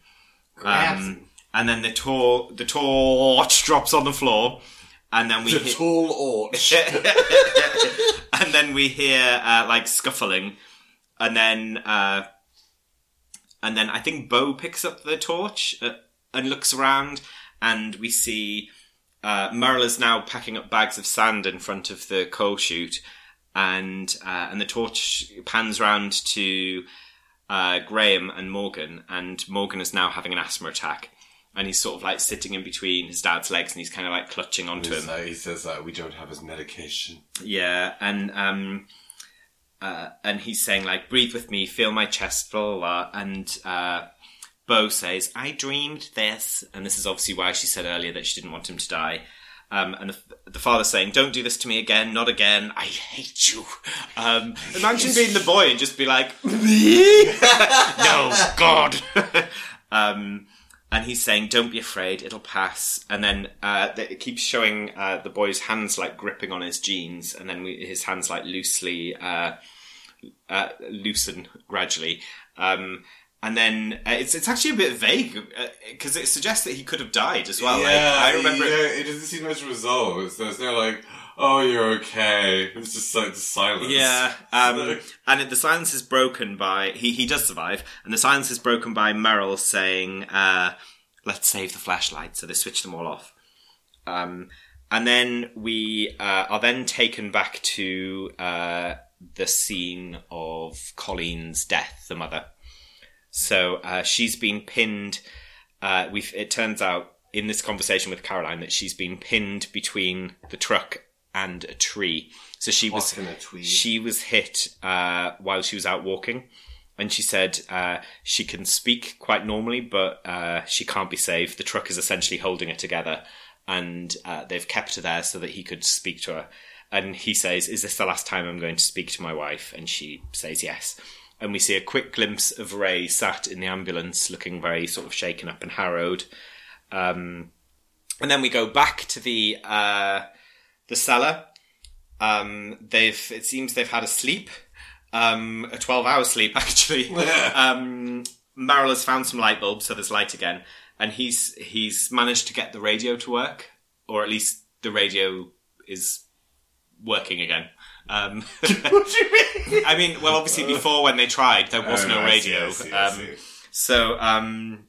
Grabs Um, him. And then the tor- the torch drops on the floor, and then we The hit- tall orch. and then we hear uh, like scuffling, and then uh, and then I think Bo picks up the torch uh, and looks around, and we see uh, is now packing up bags of sand in front of the coal chute, and uh, and the torch pans round to uh, Graham and Morgan, and Morgan is now having an asthma attack. And he's sort of like sitting in between his dad's legs, and he's kind of like clutching onto him. He's like- he says that we don't have his medication. Yeah, and um, uh, and he's saying like, "Breathe with me, feel my chest," blah blah. blah. And uh, Bo says, "I dreamed this," and this is obviously why she said earlier that she didn't want him to die. Um, and the, the father's saying, "Don't do this to me again, not again. I hate you." Um, imagine being the boy and just be like, "Me? no, God." um, and he's saying, "Don't be afraid, it'll pass." And then uh, it keeps showing uh, the boy's hands like gripping on his jeans, and then we, his hands like loosely uh, uh, loosen gradually. Um, and then uh, it's it's actually a bit vague because it suggests that he could have died as well. Yeah, like, I remember. yeah, it doesn't seem much resolve. There's no like, oh, you're okay. It's just like just silence. Yeah, um, and the silence is broken by he. He does survive, and the silence is broken by Merrill saying, uh, "Let's save the flashlight." So they switch them all off, um, and then we uh, are then taken back to uh, the scene of Colleen's death, the mother. So uh, she's been pinned. Uh. It turns out in this conversation with Caroline that she's been pinned between the truck and a tree. So she was she was hit uh, while she was out walking, and she said uh, she can speak quite normally, but uh, she can't be saved. The truck is essentially holding her together, and uh, they've kept her there so that he could speak to her. And he says, "Is this the last time I'm going to speak to my wife?" And she says, "Yes." And we see a quick glimpse of Ray sat in the ambulance, looking very sort of shaken up and harrowed. Um, and then we go back to the uh, the cellar. Um, they've it seems they've had a sleep, um, a twelve hour sleep actually. um, Merrill has found some light bulbs, so there's light again, and he's he's managed to get the radio to work, or at least the radio is working again. Um, what do you mean? I mean, well, obviously before when they tried, there was Oh, no I see, radio. I see, I Um, see. so um,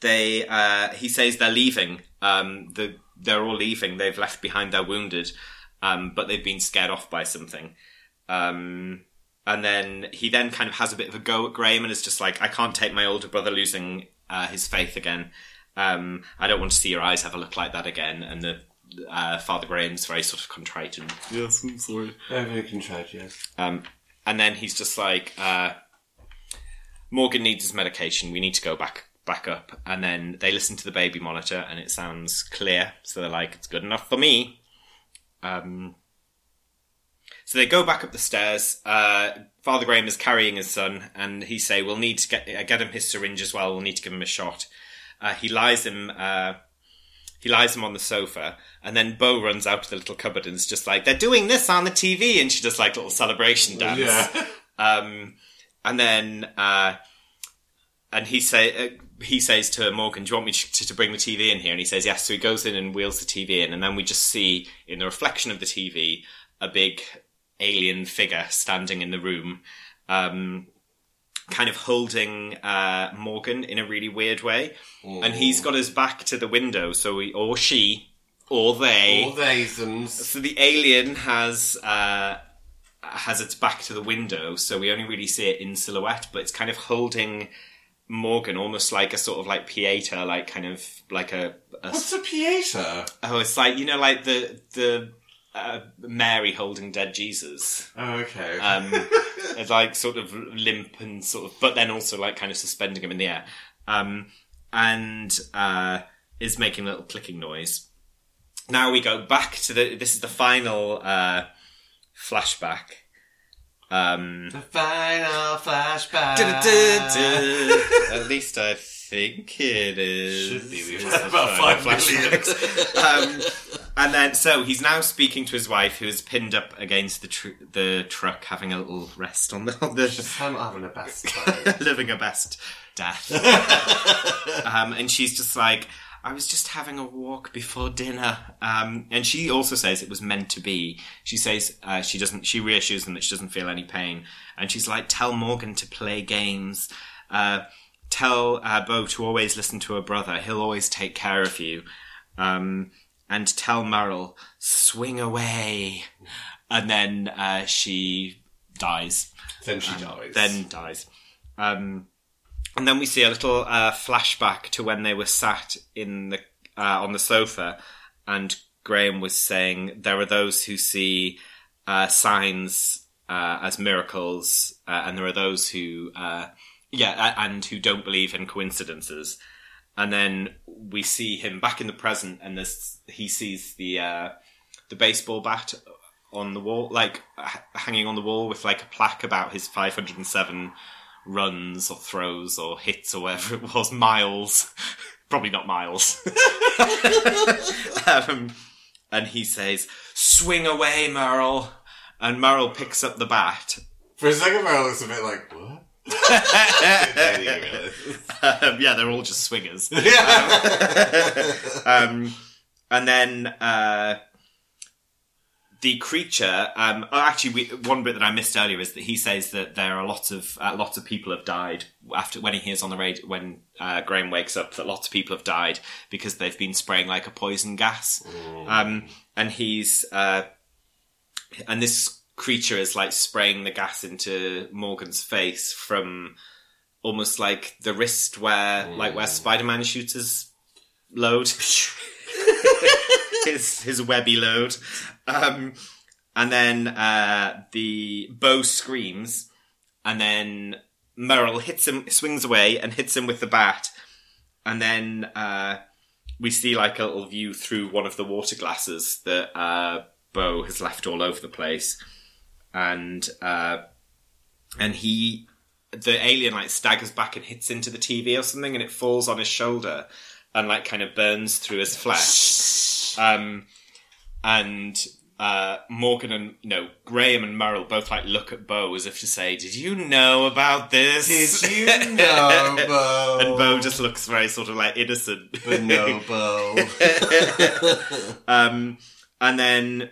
they uh, he says they're leaving. Um, the, they're all leaving. They've left behind their wounded, um, but they've been scared off by something. Um, and then he then kind of has a bit of a go at Graham and is just like, I can't take my older brother losing uh, his faith again. Um, I don't want to see your eyes have a look like that again. And the uh, Father Graham's very sort of contrite and Yes, I'm sorry. I'm very contrite, yes. um, and then he's just like, uh, Morgan needs his medication. We need to go back back up. And then they listen to the baby monitor, and it sounds clear. So they're like, it's good enough for me. Um, so they go back up the stairs. Uh, Father Graham is carrying his son, and he say, "We'll need to get uh, get him his syringe as well. We'll need to give him a shot." Uh, he lies him. Uh, he lies him on the sofa, and then Bo runs out to the little cupboard and is just like, "They're doing this on the TV," and she does like little celebration dance. Yeah. Um, and then, uh, and he say uh, he says to Morgan, "Do you want me to, to bring the TV in here?" And he says, "Yes." So he goes in and wheels the TV in, and then we just see in the reflection of the TV a big alien figure standing in the room, um, kind of holding uh, Morgan in a really weird way, and he's got his back to the window, so he or she or they All thasons. so the alien has uh, has its back to the window, so we only really see it in silhouette, but it's kind of holding Morgan almost like a sort of like Pieta, like kind of like a, a What's a Pieta? oh, it's like you know, like the the uh, Mary holding dead Jesus. Oh, okay. Um, it's like sort of limp and sort of, but then also like kind of suspending him in the air, um, and uh, is making a little clicking noise. Now we go back to the. This is the final uh, flashback. Um, the final flashback. At least I think it is. Should be. We've had about final five million. flashbacks. um, and then, so he's now speaking to his wife, who is pinned up against the tr- the truck, having a little rest on the on the I'm having a best living a best death. um, and she's just like, I was just having a walk before dinner. Um, and she also says it was meant to be. She says uh, she doesn't. She reassures them that she doesn't feel any pain. And she's like, tell Morgan to play games. Uh, tell uh, Bo to always listen to her brother. He'll always take care of you. Um, and tell Merrill, swing away. And then uh, she dies then she dies. then dies. Um, and then we see a little uh, flashback to when they were sat in the uh, on the sofa, and Graham was saying there are those who see uh, signs uh, as miracles, uh, and there are those who, uh, yeah, and who don't believe in coincidences. And then we see him back in the present, and this he sees the the baseball bat on the wall, like hanging on the wall with like a plaque about his 507 runs or throws or hits or whatever it was, miles. Probably not miles. um, and he says, "Swing away, Merrill." And Merrill picks up the bat. For a second, Merrill looks a bit like, what? Um, yeah, they're all just swingers. yeah. um, and then uh, the creature. Um, oh, actually, we, one bit that I missed earlier is that he says that there are lots of uh, lots of people have died after when he hears on the radio when uh, Graham wakes up that lots of people have died because they've been spraying like a poison gas. Um, and he's uh, and this creature is like spraying the gas into Morgan's face from almost like the wrist where like where Spider-Man shoots his load. his his webby load. Um, and then uh, the Bo screams, and then Merrill hits him, swings away, and hits him with the bat. And then uh, we see like a little view through one of the water glasses that uh, Bo has left all over the place, and uh, and he the alien like staggers back and hits into the TV or something, and it falls on his shoulder and like kind of burns through his flesh. Um, and uh, Morgan and no Graham and Merrill both like look at Bo as if to say, "Did you know about this?" Did you know, Bo? and Bo just looks very sort of like innocent. But no, Bo. um, and then,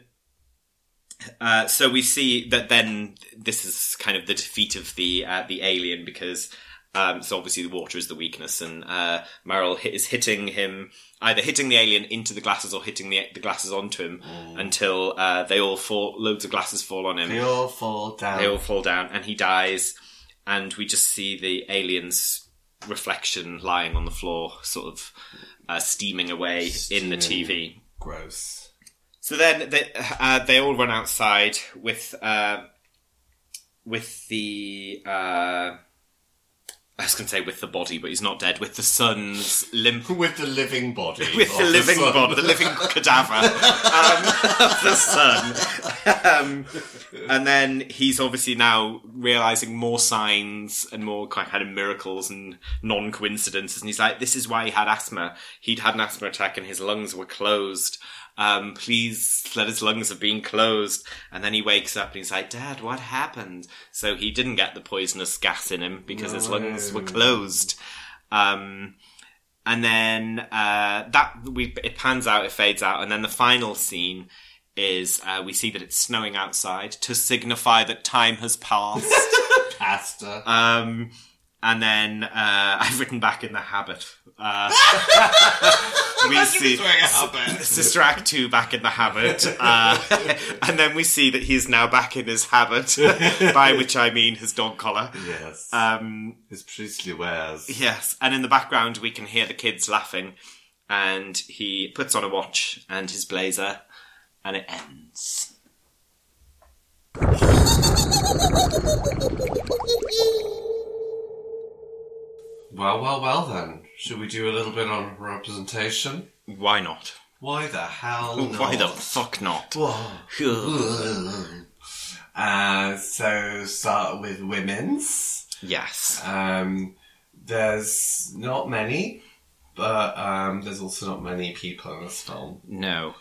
uh, so we see that then this is kind of the defeat of the uh, the alien because. Um, so obviously the water is the weakness, and uh, Merrill hit, is hitting him either hitting the alien into the glasses or hitting the the glasses onto him until uh, they all fall. Loads of glasses fall on him. They all fall down. They all fall down, and he dies. And we just see the alien's reflection lying on the floor, sort of uh, steaming away in the TV. Gross. So then they uh, they all run outside with uh, with the uh, I was going to say with the body, but he's not dead. With the son's limp, With the living body. with the living son. body, the living cadaver um, of the son. Um, and then he's obviously now realizing more signs and more kind of miracles and non coincidences. And he's like, "This is why he had asthma. He'd had an asthma attack, and his lungs were closed." Um, please let his lungs have been closed. And then he wakes up and he's like, Dad, what happened? So he didn't get the poisonous gas in him because his lungs were closed. Um, and then, uh, that, we, it pans out, it fades out. And then the final scene is, uh, we see that it's snowing outside to signify that time has passed. Pasta. Um, and then uh, I've written back in the habit. Uh, we see wearing a habit. Sister Act 2 back in the habit. Uh, and then we see that he's now back in his habit, by which I mean his dog collar. yes. Um, His priestly wares. yes, and in the background we can hear the kids laughing. And he puts on a watch and his blazer, and it ends. Well, well, well then. Should we do a little bit on representation? Why not? Why the hell not? Why the fuck not? Uh, so start with women's. yes. Um, there's not many, but um, there's also not many people in this film. No.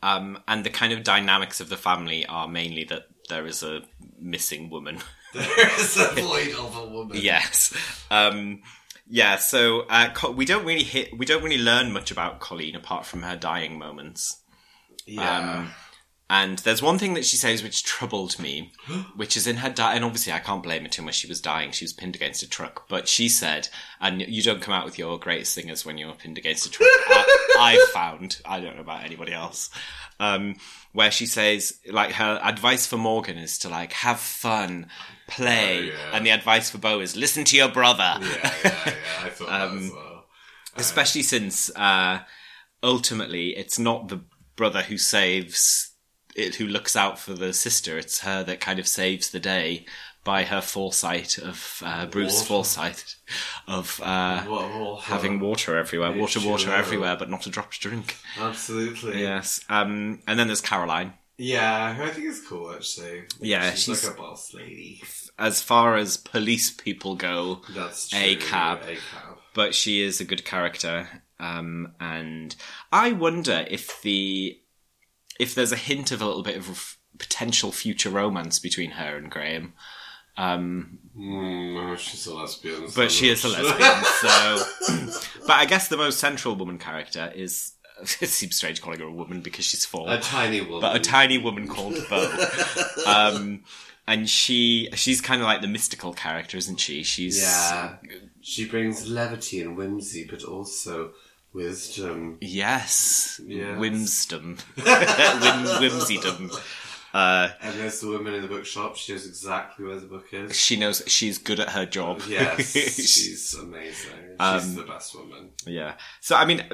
Um, and the kind of dynamics of the family are mainly that there is a missing woman. There is a void of a woman. yes. Um, yeah, so uh, Co- we don't really hit, we don't really learn much about Colleen apart from her dying moments. Yeah. Um, and there's one thing that she says which troubled me, which is in her di- and obviously I can't blame it too much. She was dying; she was pinned against a truck. But she said, "And you don't come out with your greatest singers when you're pinned against a truck." I, I found, I don't know about anybody else, um, where she says, like her advice for Morgan is to like have fun, play, Oh, yeah. and the advice for Bo is listen to your brother yeah, yeah, yeah. I thought that Um, as well. especially since uh, ultimately it's not the brother who saves it who looks out for the sister it's her that kind of saves the day by her foresight of uh, bruce Water. foresight of uh, all having water everywhere water water H2O. everywhere but not a drop to drink Absolutely. yes um, and then there's caroline Yeah, who I think is cool actually. Yeah, she's, she's- like a boss lady. As far as police people go, That's true. A cab. A cab. but she is a good character. Um, and I wonder if the if there's a hint of a little bit of potential future romance between her and Graham. Um, Mm, she's a lesbian. so but she is a lesbian, so. but I guess the most central woman character is. It seems strange calling her a woman because she's four, A tiny woman. but a tiny woman called Bo. um, and she she's kind of like the mystical character, isn't she? She's Yeah. She brings levity and whimsy, but also wisdom. Yes. Yes. Whimsdom. Whim, whimsydom. Uh, And there's the woman in the bookshop. She knows exactly where the book is. she knows she's good at her job. Yes, she's amazing. She's Um, the best woman. yeah. So, I mean,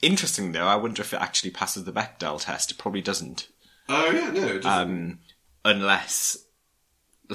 interesting though, I wonder if it actually passes the Bechdel test. It probably doesn't. Oh yeah, no, it doesn't. Um, unless,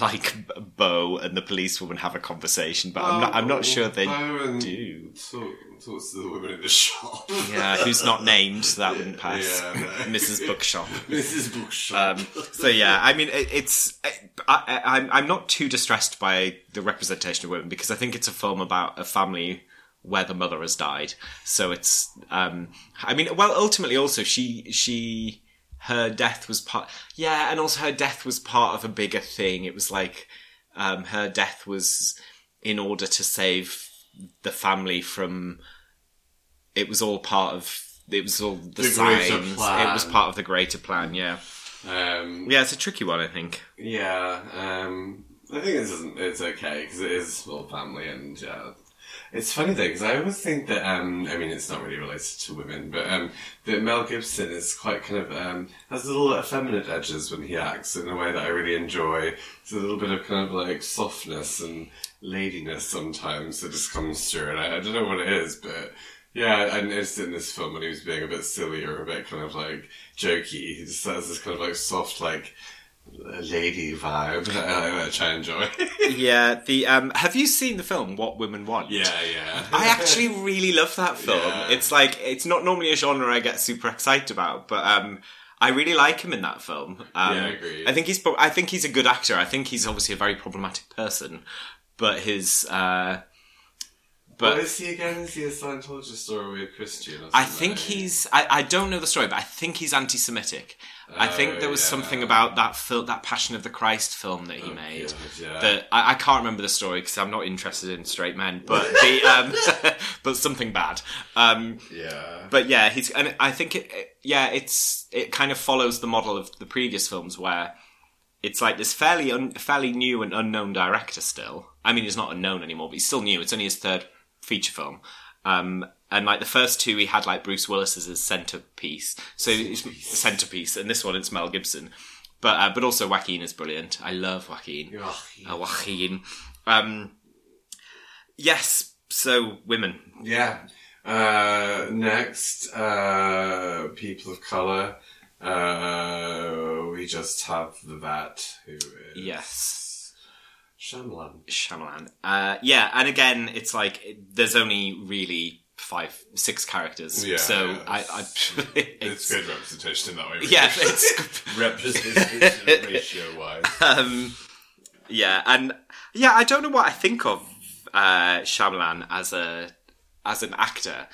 like, Bo and the policewoman have a conversation, but I'm not, I'm not sure they do. Talk, talks to the woman in the shop. Yeah, who's not named, so that wouldn't pass. Yeah, no. Mrs. Bookshop. Mrs. Bookshop. Um, so yeah, I mean, it, it's I, I, I'm I'm not too distressed by the representation of women because I think it's a film about a family where the mother has died. So it's, um, I mean, well, ultimately, also she she her death was part, yeah, and also her death was part of a bigger thing. It was like um, her death was in order to save the family from. It was all part of. It was all the, The signs. It was part of the greater plan. Yeah. um, Yeah, it's a tricky one, I think. Yeah, um, I think this. It's okay because it is all family, and yeah, it's funny though because I always think that. Um, I mean, it's not really related to women, but um, that Mel Gibson is quite kind of um, has little effeminate edges when he acts in a way that I really enjoy. It's a little bit of kind of like softness and ladiness sometimes that just comes through, and I, I don't know what it is, but. Yeah, I noticed in this film when he was being a bit silly or a bit kind of like jokey, he just has this kind of like soft, like lady vibe uh, which I enjoy. Yeah, the um have you seen the film What Women Want? yeah, yeah. I actually really love that film. Yeah. It's like it's not normally a genre I get super excited about, but um I really like him in that film. Um, Yeah, I agree. I think he's I think he's a good actor. I think he's obviously a very problematic person, but his uh But but is he again? Is he a Scientologist or a Christian? Or I think he's. I, I don't know the story, but I think he's anti-Semitic. I think Oh, there was yeah. something about that film, that Passion of the Christ film that he made. God, yeah. That I, I can't remember the story because I'm not interested in straight men, but the um, but something bad. Um, Yeah. but yeah, he's and I think it, it- yeah, it's it kind of follows the model of the previous films where it's like this fairly un, fairly new and unknown director still. I mean, he's not unknown anymore, but he's still new. It's only his third feature film. Um, and like the first two, he had like Bruce Willis as his centerpiece, so it's a centerpiece, and this one it's Mel Gibson. But uh, but also Joaquin is brilliant. I love Joaquin. Ugh, Uh, Joaquin. Um, yes. So women. Yeah. Uh, next, uh, people of color. Uh, we just have the vet who is Yes. Shyamalan. Shyamalan. Uh, yeah, and again, it's like it- there's only really five, six characters. Yeah, so yeah, I, I It's good representation in that way. Yeah, it's representation ratio wise. um, yeah, and yeah, I don't know what I think of uh, Shyamalan as a as an actor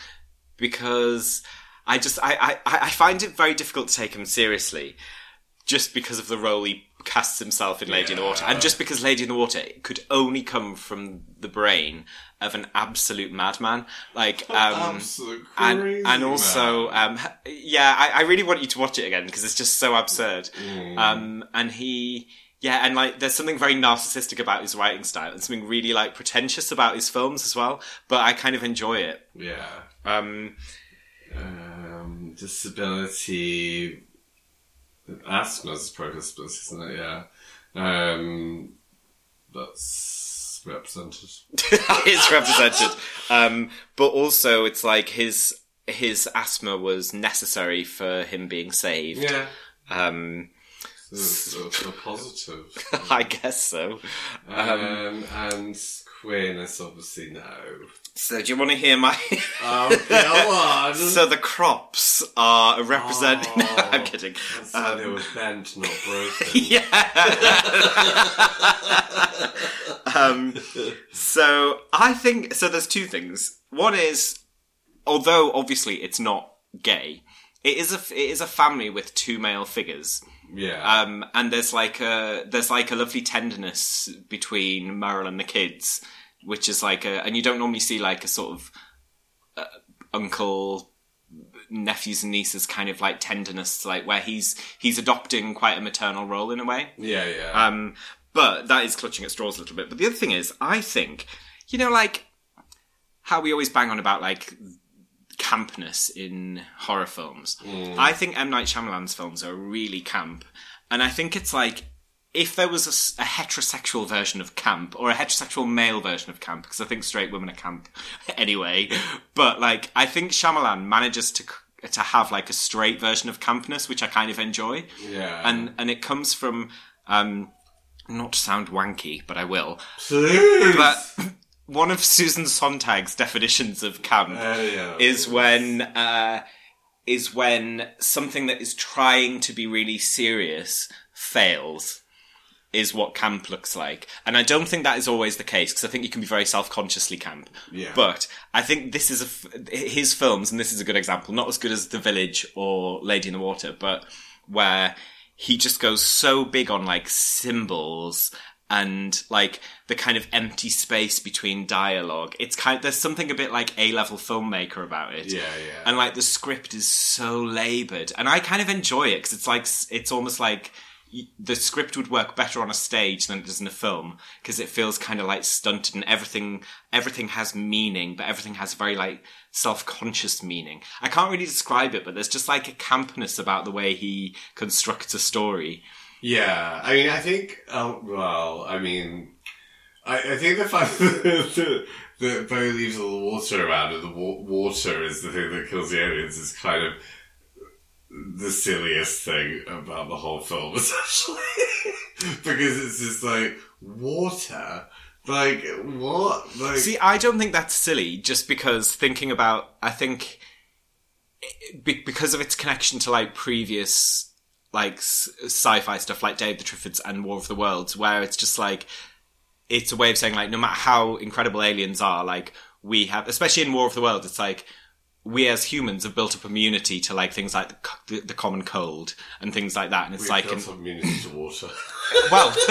because I just I, I I find it very difficult to take him seriously just because of the role he casts himself in Lady in the Water, and just because Lady in the Water could only come from the brain of an absolute madman, like um, Absolute and and also um, yeah, I, I really want you to watch it again because it's just so absurd. Mm. Um, and he yeah, and like there's something very narcissistic about his writing style and something really like pretentious about his films as well. But I kind of enjoy it. Yeah. Um, Um, disability. Asthma's probably disability, isn't it? Yeah. Um, that's represented. it's represented. Um, but also it's like his his asthma was necessary for him being saved. Yeah. Um, It's, it's a positive. I guess so. Um, and Quinn is obviously no. So, do you want to hear my? Oh, come on! so the crops are representing. Oh. I'm kidding. That's why they were bent, not broken. Yeah. um, so I think so. There's two things. One is, although obviously it's not gay, it is a it is a family with two male figures. Yeah. Um, and there's like a there's like a lovely tenderness between Merrill and the kids, which is like a and you don't normally see like a sort of uh, uncle nephews and nieces kind of like tenderness, like where he's he's adopting quite a maternal role in a way. yeah, yeah. Um, but that is clutching at straws a little bit. But the other thing is, I think, you know, like how we always bang on about like campness in horror films. I think M Night Shyamalan's films are really camp, and I think it's like if there was a heterosexual version of camp or a heterosexual male version of camp, because I think straight women are camp anyway. But like, I think Shyamalan manages to to have like a straight version of campness, which I kind of enjoy yeah. and and it comes from um not to sound wanky, but I will. Please! But one of Susan Sontag's definitions of camp Uh, yeah. is when uh, is when something that is trying to be really serious fails. Is what camp looks like, and I don't think that is always the case because I think you can be very self-consciously camp. Yeah. But I think this is a f- his films, and this is a good example. Not as good as The Village or Lady in the Water, but where he just goes so big on like symbols and like the kind of empty space between dialogue. It's kind there's something a bit like A level filmmaker about it. Yeah, yeah. And like the script is so labored, and I kind of enjoy it because it's like it's almost like the script would work better on a stage than it does in a film because it feels kind of like stunted and everything everything has meaning, but everything has very like self-conscious meaning. I can't really describe it, but there's just like a campness about the way he constructs a story. Yeah, I mean, I think. Oh well, I mean, I, I think the fact that that leaves all the water around and the wa- water is the thing that kills the aliens is kind of the silliest thing about the whole film, essentially, because it's just like water. Like what? Like See, I don't think that's silly. Just because thinking about, I think because of its connection to like previous like sci-fi stuff like Day of the Triffids and War of the Worlds, where it's just like it's a way of saying like no matter how incredible aliens are, like we have, especially in War of the Worlds, it's like we as humans have built up immunity to like things like the, the, the common cold and things like that, and it's we like like an, immunity to water. well,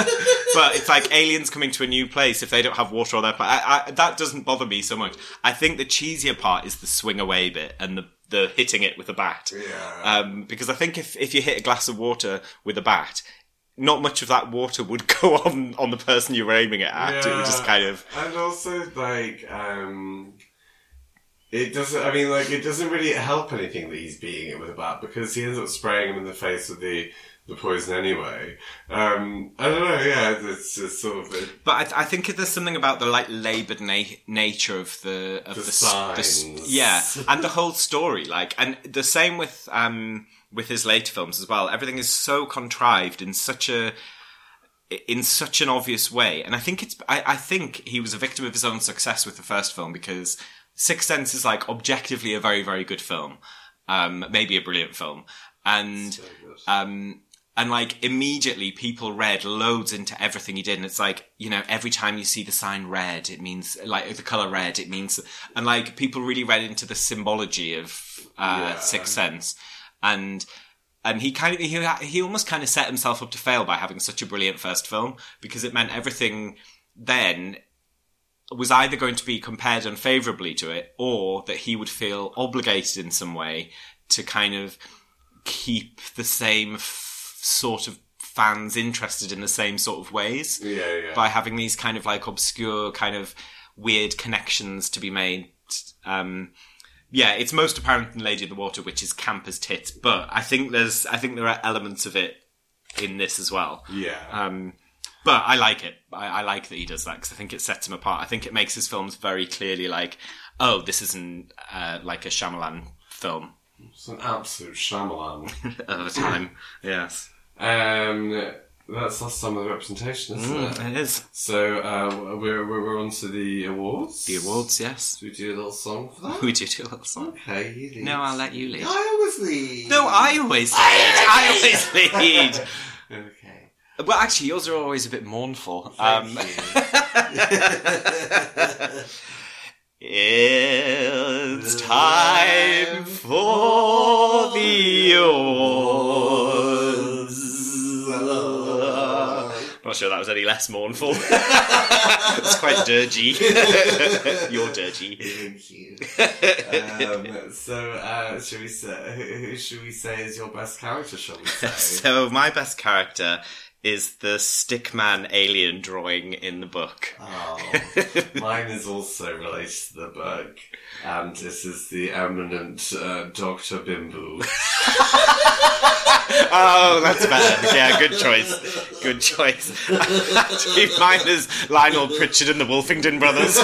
but it's like aliens coming to a new place if they don't have water on their planet. I, I, that doesn't bother me so much. I think the cheesier part is the swing away bit and the the hitting it with a bat. Yeah. Um, because I think if if you hit a glass of water with a bat, not much of that water would go on on the person you're aiming it at. It would just kind of and also like um it doesn't i mean like it doesn't really help anything that he's beating it with a bat because he ends up spraying him in the face with the the poison anyway um i don't know yeah it's just sort of But I, th- I think there's something about the like laboured na- nature of the of The the, s- the signs. yeah, and the whole story. Like, and the same with um with his later films as well. Everything is so contrived in such a in such an obvious way, and I think it's I, I think he was a victim of his own success with the first film because Sixth Sense is like objectively a very very good film, um maybe a brilliant film, and so um, and like immediately people read loads into everything he did. And it's like, you know, every time you see the sign red, it means like the color red, it means, and like people really read into the symbology of, uh, Yeah. Sixth Sense. And, and he kind of, he, he almost kind of set himself up to fail by having such a brilliant first film because it meant everything then was either going to be compared unfavorably to it or that he would feel obligated in some way to kind of keep the same f- sort of fans interested in the same sort of ways yeah yeah. by having these kind of like obscure kind of weird connections to be made. Um yeah it's most apparent in lady of the water which is camp as tits but i think there's i think there are elements of it in this as well. Yeah. Um, but I like it. I, I like that he does that because I think it sets him apart. I think it makes his films very clearly like, oh, this isn't uh, like a Shyamalan film it's an absolute Shyamalan at the time. yes. Um, that's lost some of the representation, isn't it? It is. So uh, we're, we're we're on to the awards. The awards, yes. Should we do a little song for that? We do do a little song. Okay, you lead. No, I'll let you lead. I always lead. No, I always lead. I always lead. Okay. Well, actually, yours are always a bit mournful. Thank Um, you. it's time for the awards. Not sure that was any less mournful. it's quite dirgy. You're dirgy. Thank you. um, so, uh, should we say, who, who should we say is your best character, shall we say? So my best character is the stickman alien drawing in the book. Oh, mine is also related to the book, and this is the eminent uh, Dr. Bimbo. Oh, that's better. Yeah, good choice. Good choice. Actually, mine is Lionel Pritchard and the Wolfington Brothers.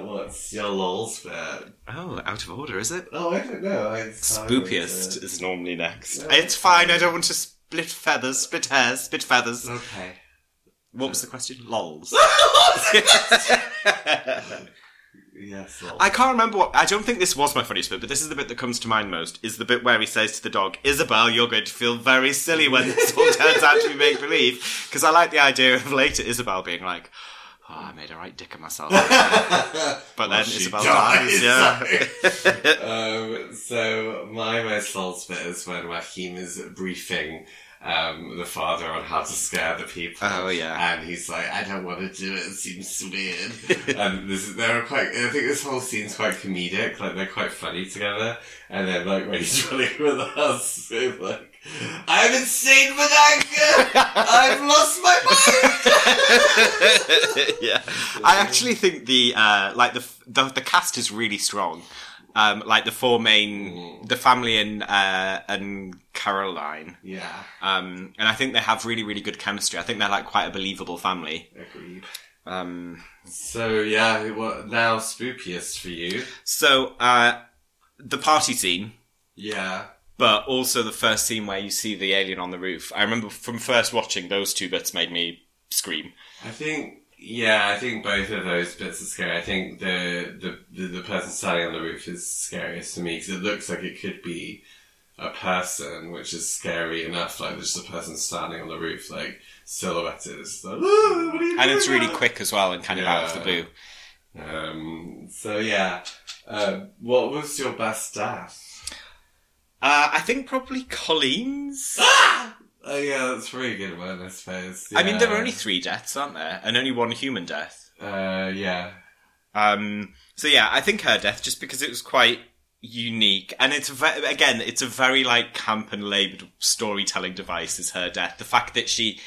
Uh, what's your lols bit? Oh, out of order, is it? Oh, I don't know. I, Spookiest is normally next. Yeah, It's fine, I don't want to split feathers, split hairs, split feathers. Okay. What was the question? Lols. Yes, lols. I can't remember what. I don't think this was my funniest bit, but this is the bit that comes to mind most. Is the bit where he says to the dog, "Isabel, you're going to feel very silly when this all turns out to be make believe." Because I like the idea of later Isabel being like, "Oh, I made a right dick of myself," but then she Isabel dies, dies. Yeah. um, so my most lols bit is when Joachim is briefing um, the father on how to scare the people. Oh, yeah. and he's like, "I don't want to do it. It seems weird." and this, they're quite. I think this whole scene's quite comedic. Like they're quite funny together. And then like when he's running with us, like. I'm insane with anger! I've lost my mind! yeah. I actually think the uh, like the, the the cast is really strong. Um, like the four main, the family and uh, and Caroline. yeah, Um, and I think they have really, really good chemistry. I think they're like quite a believable family. agreed. Um, So yeah, what now spookiest for you? so, uh, the party scene, Yeah. But also the first scene where you see the alien on the roof. I remember from first watching, those two bits made me scream. I think yeah, I think both of those bits are scary. I think the the the, person standing on the roof is scariest to me because it looks like it could be a person, which is scary enough. Like there's just a person standing on the roof, like silhouetted. It's like, "Ah, what are you And it's doing?" really quick as well and kind of out of the blue. Um. So yeah, uh, what was your best death? Uh, I think probably Colleen's. Oh yeah, that's a very good one, I suppose. I mean, there are only three deaths, aren't there? And only one human death. Uh, yeah. Um, so yeah, I think her death, just because it was quite unique, and it's ve- again, it's a very like camp and laboured storytelling device. Is her death the fact that she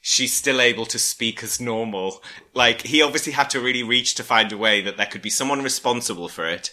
she's still able to speak as normal? Like he obviously had to really reach to find a way that there could be someone responsible for it.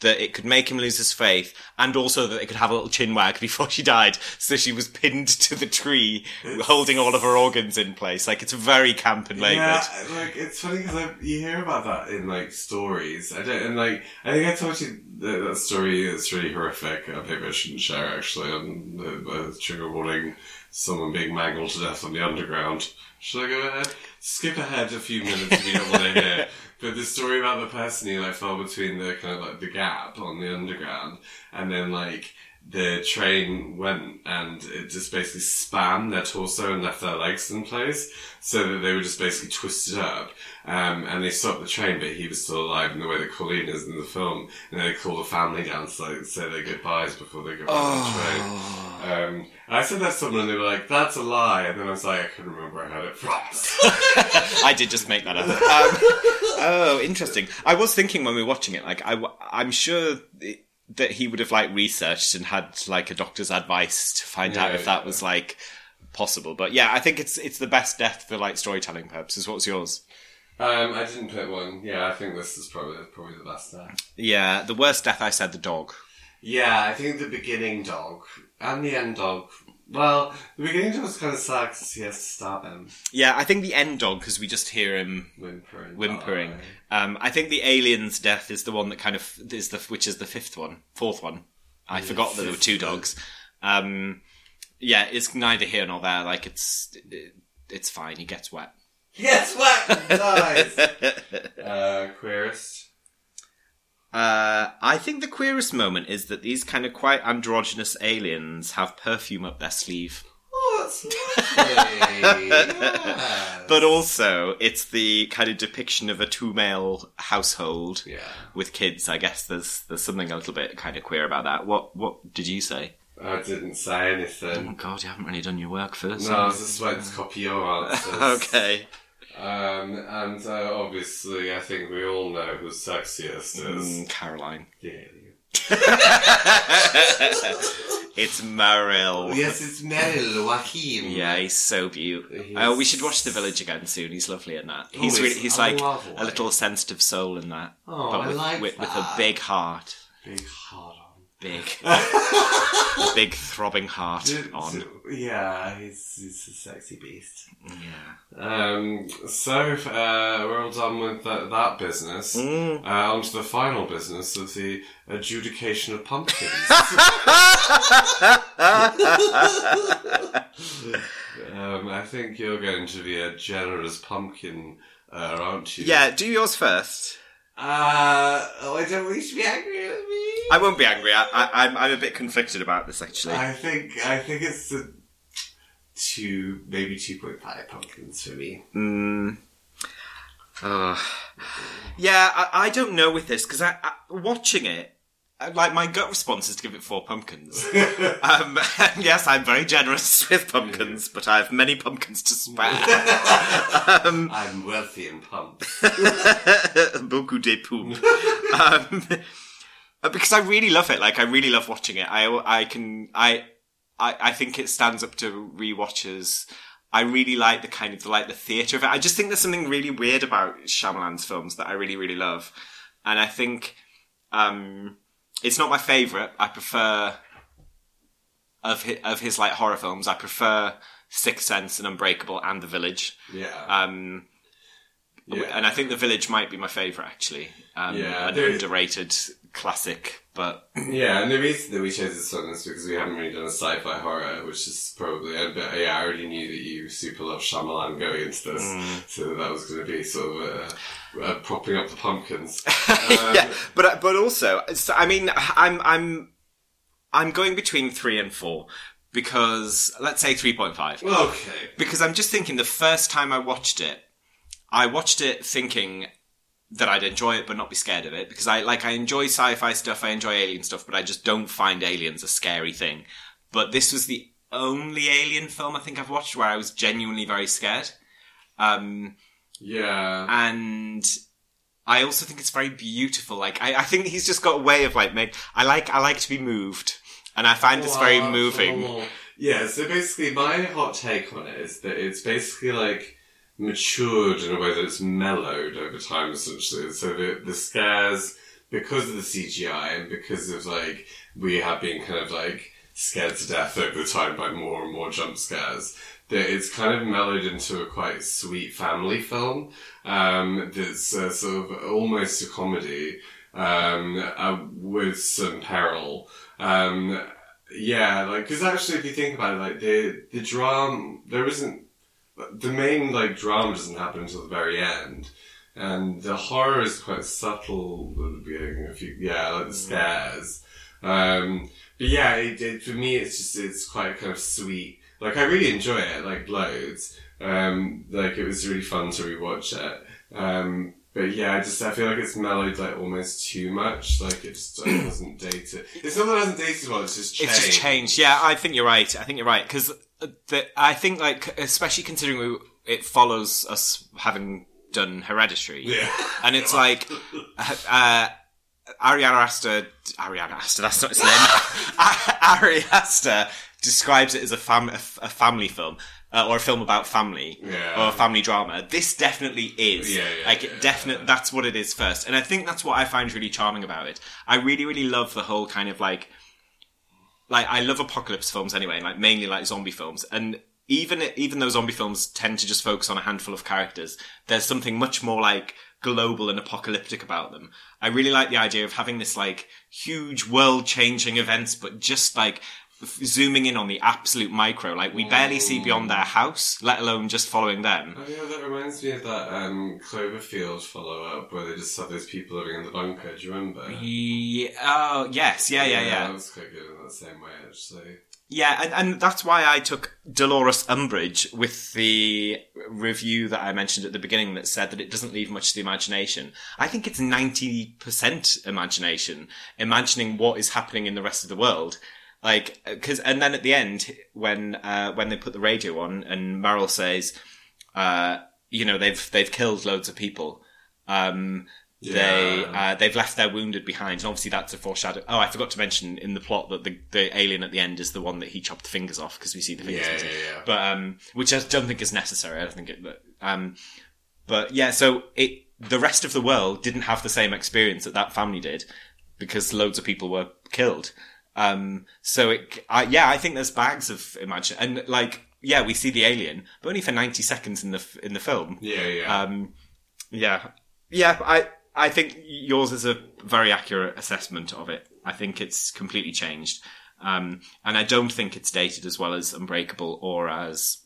That it could make him lose his faith, and also that it could have a little chin wag before she died. So she was pinned to the tree, holding all of her organs in place. Like it's very camp and laboured. Yeah, like it's funny because you hear about that in like stories. I don't, and like I think I told you that, that story. It's really horrific. Uh, maybe I shouldn't share actually on the, the trigger warning. Someone being mangled to death on the underground. Should I go ahead? Skip ahead a few minutes if you don't want to hear. But the story about the person who like fell between the kind of like the gap on the underground, and then like the train went and it just basically spanned their torso and left their legs in place, so that they were just basically twisted up. Um, and they stopped the train, but he was still alive in the way that Colleen is in the film. And they call the family down to like say their goodbyes before they go on the train. Um, and I said that to someone, and they were like, "That's a lie," and then I was like, "I couldn't remember where I had it from." I did just make that up. Um, oh, interesting. I was thinking when we were watching it, like I, am sure it, that he would have like researched and had like a doctor's advice to find out Yeah, if that yeah. was like possible. But yeah, I think it's it's the best death for like storytelling purposes. What's yours? um, I didn't put one. Yeah, I think this is probably probably the best there. Yeah, the worst death. I said the dog. Yeah, I think the beginning dog and the end dog. Well, the beginning is kind of sucks. he has to start them Yeah, I think the end dog because we just hear him whimpering. whimpering. Um, I think the alien's death is the one that kind of is the which is the fifth one, fourth one. I forgot that there were two dogs. Um, yeah, it's neither here nor there. Like it's it, it's fine. He gets wet. Yes, what? dies. uh, queerest. Uh, I think the queerest moment is that these kind of quite androgynous aliens have perfume up their sleeve. Oh, that's lovely. yes. But also, it's the kind of depiction of a two male household yeah. with kids. I guess there's there's something a little bit kind of queer about that. What what did you say? I didn't say Oh anything. God, you haven't really done your work first. No, I was just waiting to copy your answers. okay. Um, and uh, obviously, I think we all know who's sexiest is. Mm, Caroline. alien. It's Merrill. Yes, it's Merrill Joachim. Yeah, he's so beautiful. He's- Oh, we should watch The Village again soon. He's lovely in that. He's Oh, really, he's he's like a little sensitive soul in that. Oh, but I with, like with, with a big heart. Big on. Big. big throbbing heart on. Yeah, he's, he's a sexy beast. Yeah. Um, so, uh, we're all done with that, that business. Mm. Uh, on to the final business of the adjudication of pumpkins. um, I think you're going to be a generous pumpkin, uh, aren't you? Yeah, do yours first. Uh, oh, I don't want you to be angry with me. I won't be angry. I, I, I'm, I'm a bit conflicted about this, actually. I think I think it's a two, maybe two point five pumpkins for me. Mm. Oh. Yeah, I, I don't know with this because I, I, watching it, like my gut response is to give it four pumpkins. um, yes, I'm very generous with pumpkins, but I have many pumpkins to spare. um, I'm wealthy in pumps. beaucoup de poop. um, because I really love it. Like I really love watching it. I I can I I, I think it stands up to rewatches. I really like the kind of like the theatre of it. I just think there's something really weird about Shyamalan's films that I really really love, and I think um, it's not my favourite. I prefer of his, of his like horror films. I prefer Sixth Sense and Unbreakable and The Village. Yeah. Um, Yeah. and I think The Village might be my favourite actually. Um, Yeah, an underrated classic, but Yeah, and the reason that we chose this one is because we haven't really done a sci-fi horror, which is probably a bit. Yeah, I already knew that you super love Shyamalan going into this, Mm. so that was going to be sort of uh, uh, propping up the pumpkins. Um, yeah, but but also, I mean, I'm I'm I'm going between three and four because let's say three point five. Okay. because I'm just thinking the first time I watched it, I watched it thinking that I'd enjoy it but not be scared of it because I like I enjoy sci-fi stuff, I enjoy alien stuff, but I just don't find aliens a scary thing. But this was the only alien film I think I've watched where I was genuinely very scared. Um, Yeah. and I also think it's very beautiful. Like I, I think he's just got a way of like make I like I like to be moved, and I find this oh, very Wow, moving. Yeah, so basically my hot take on it is that it's basically like matured in a way that it's mellowed over time essentially. So the the scares because of the CGI and because of like we have been kind of like scared to death over the time by more and more jump scares. That it's kind of mellowed into a quite sweet family film um, that's uh, sort of almost a comedy um, uh, with some peril. Um, yeah, like because actually, if you think about it, like the the drama, there isn't the main like drama doesn't happen until the very end, and the horror is quite subtle at the beginning. If you yeah, like the scares. Um, but yeah, it, it, for me, it's just it's quite kind of sweet. Like I really enjoy it, like loads. Um, like it was really fun to rewatch it. Um, but yeah, I just I feel like it's mellowed like almost too much. Like it just like, hasn't dated. It's not that it hasn't dated well. It's just changed. It's just changed. Yeah, I think you're right. I think you're right because I think like especially considering we, it follows us having done Hereditary, Yeah. and it's like uh, Ariana Aster. Ariana Aster. That's not his name. Ari Aster describes it as a fam a, f- a family film. Uh, or a film about family, Yeah. or a family drama. This definitely is. Yeah, yeah, like, it definitely, that's what it is first. And I think that's what I find really charming about it. I really, really love the whole kind of like, like I love apocalypse films anyway, like mainly like zombie films, and even even though zombie films tend to just focus on a handful of characters, there's something much more like global and apocalyptic about them. I really like the idea of having this like huge world changing events, but just like zooming in on the absolute micro. Like we barely see beyond their house, let alone just following them. Oh yeah, that reminds me of that um, Cloverfield follow-up where they just have those people living in the bunker. Do you remember? Yeah, oh yes, yeah, yeah, yeah. That was quite good in that same way, actually. Yeah, and, and that's why I took Dolores Umbridge with the review that I mentioned at the beginning that said that it doesn't leave much to the imagination. I think it's 90% imagination, imagining what is happening in the rest of the world. Like, cause, and then at the end, when, uh, when they put the radio on and Merrill says, uh, you know, they've, they've killed loads of people. Um, They uh, they've left their wounded behind, and obviously that's a foreshadow. Oh, I forgot to mention in the plot that the the alien at the end is the one that he chopped the fingers off because we see the fingers. Yeah, yeah, yeah. But um, which I don't think is necessary. I don't think it. But, um, but yeah, so it the rest of the world didn't have the same experience that that family did because loads of people were killed. Um, so it, I, yeah, I think there's bags of imagine and like yeah, we see the alien, but only for ninety seconds in the in the film. Yeah, yeah. Um, yeah, yeah. I I think yours is a very accurate assessment of it. I think it's completely changed, um, and I don't think it's dated as well as Unbreakable or as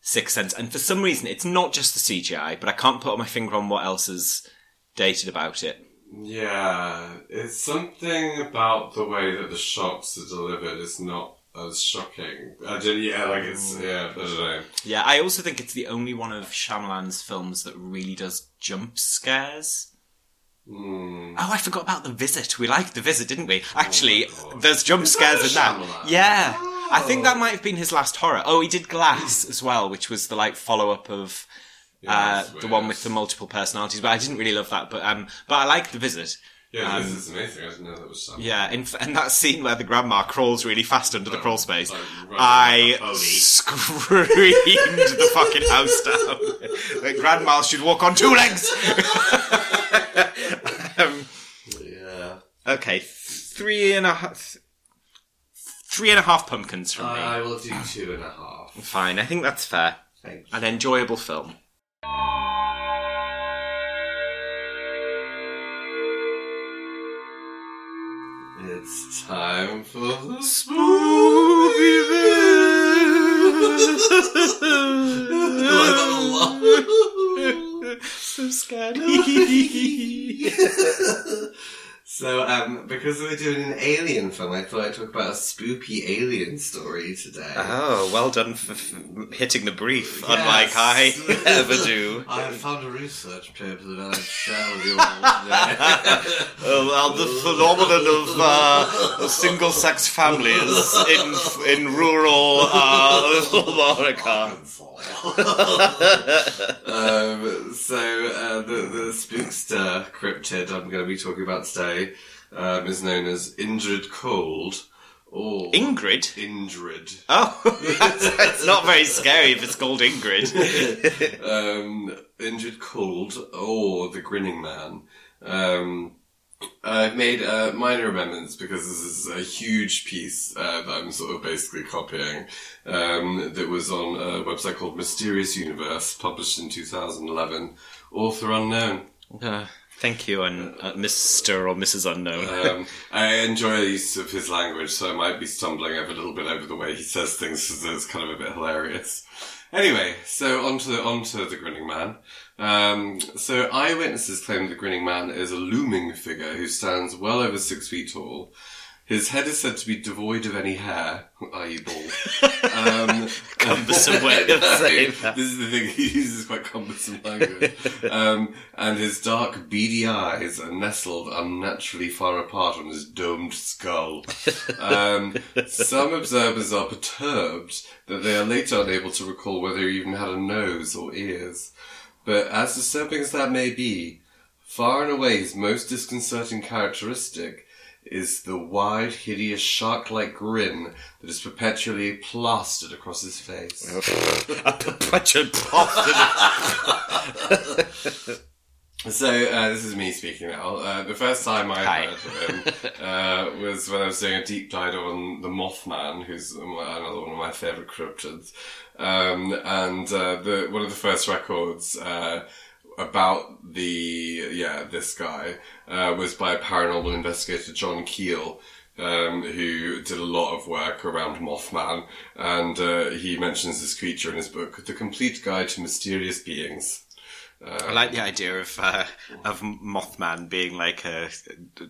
Sixth Sense. And for some reason, it's not just the CGI, but I can't put my finger on what else is dated about it. Yeah, it's something about the way that the shots are delivered is not as shocking. I did, yeah, like it's, yeah, I don't know. Yeah, I also think it's the only one of Shyamalan's films that really does jump scares. Hmm. Oh, I forgot about the visit. We liked the visit, didn't we? Actually, Oh there's jump Is scares that in that. Shyamalan? Yeah, I think that Oh. might have been his last horror. Oh, he did Glass as well, which was the like follow up of Yeah, uh, the one with the multiple personalities. But I didn't really love that. But um, but I liked the visit. Yeah, Um, this is amazing. I didn't know that was something. Yeah, in, f- and that scene where the grandma crawls really fast under the crawl space, like I like a screamed the fucking house down. Like grandma should walk on two legs. um, Yeah. okay, three and a half pumpkins from me. I will do two and a half. Fine, I think that's fair. An enjoyable film. It's time for the smoothie so scared. So, um, because we're doing an alien film, I thought I'd talk about a spooky alien story today. Oh, well done for f- hitting the brief, Yes. unlike I ever do. I have found a research paper that I'll share with you all today. well, the phenomenon of uh, single-sex families in in rural uh, America. Um, so uh, the the spookster cryptid I'm going to be talking about today um, is known as Indrid Cold or Ingrid. Indrid. Oh, it's not very scary if it's called Ingrid. um, Indrid Cold or the Grinning Man. Um, I've made uh, minor amendments because this is a huge piece uh, that I'm sort of basically copying um, that was on a website called Mysterious Universe, published in 2011. Author unknown. Uh, thank you, and uh, Mr. or Mrs. Unknown. Um, I enjoy the use of his language, so I might be stumbling over a little bit over the way he says things, because it's kind of a bit hilarious. Anyway, so on to the, on to the Grinning Man. Um, so eyewitnesses claim the Grinning Man is a looming figure who stands well over six feet tall. His head is said to be devoid of any hair, i.e. bald. Um, Cumbersome way of saying that. This is the thing, he uses quite cumbersome language. um, and his dark, beady eyes are nestled unnaturally far apart on his domed skull. Um, some observers are perturbed that they are later unable to recall whether he even had a nose or ears. But as disturbing as that may be, far and away his most disconcerting characteristic is the wide, hideous, shark-like grin that is perpetually plastered across his face. a perpetual bastard. So uh, this is me speaking now. Uh, the first time I Hi. heard of him uh, was when I was doing a deep dive on the Mothman, who's another one of my favourite cryptids. Um, and uh, the one of the first records uh, about the yeah this guy uh, was by paranormal investigator John Keel, um, who did a lot of work around Mothman, and uh, he mentions this creature in his book, The Complete Guide to Mysterious Beings. I like the idea of uh, of Mothman being like a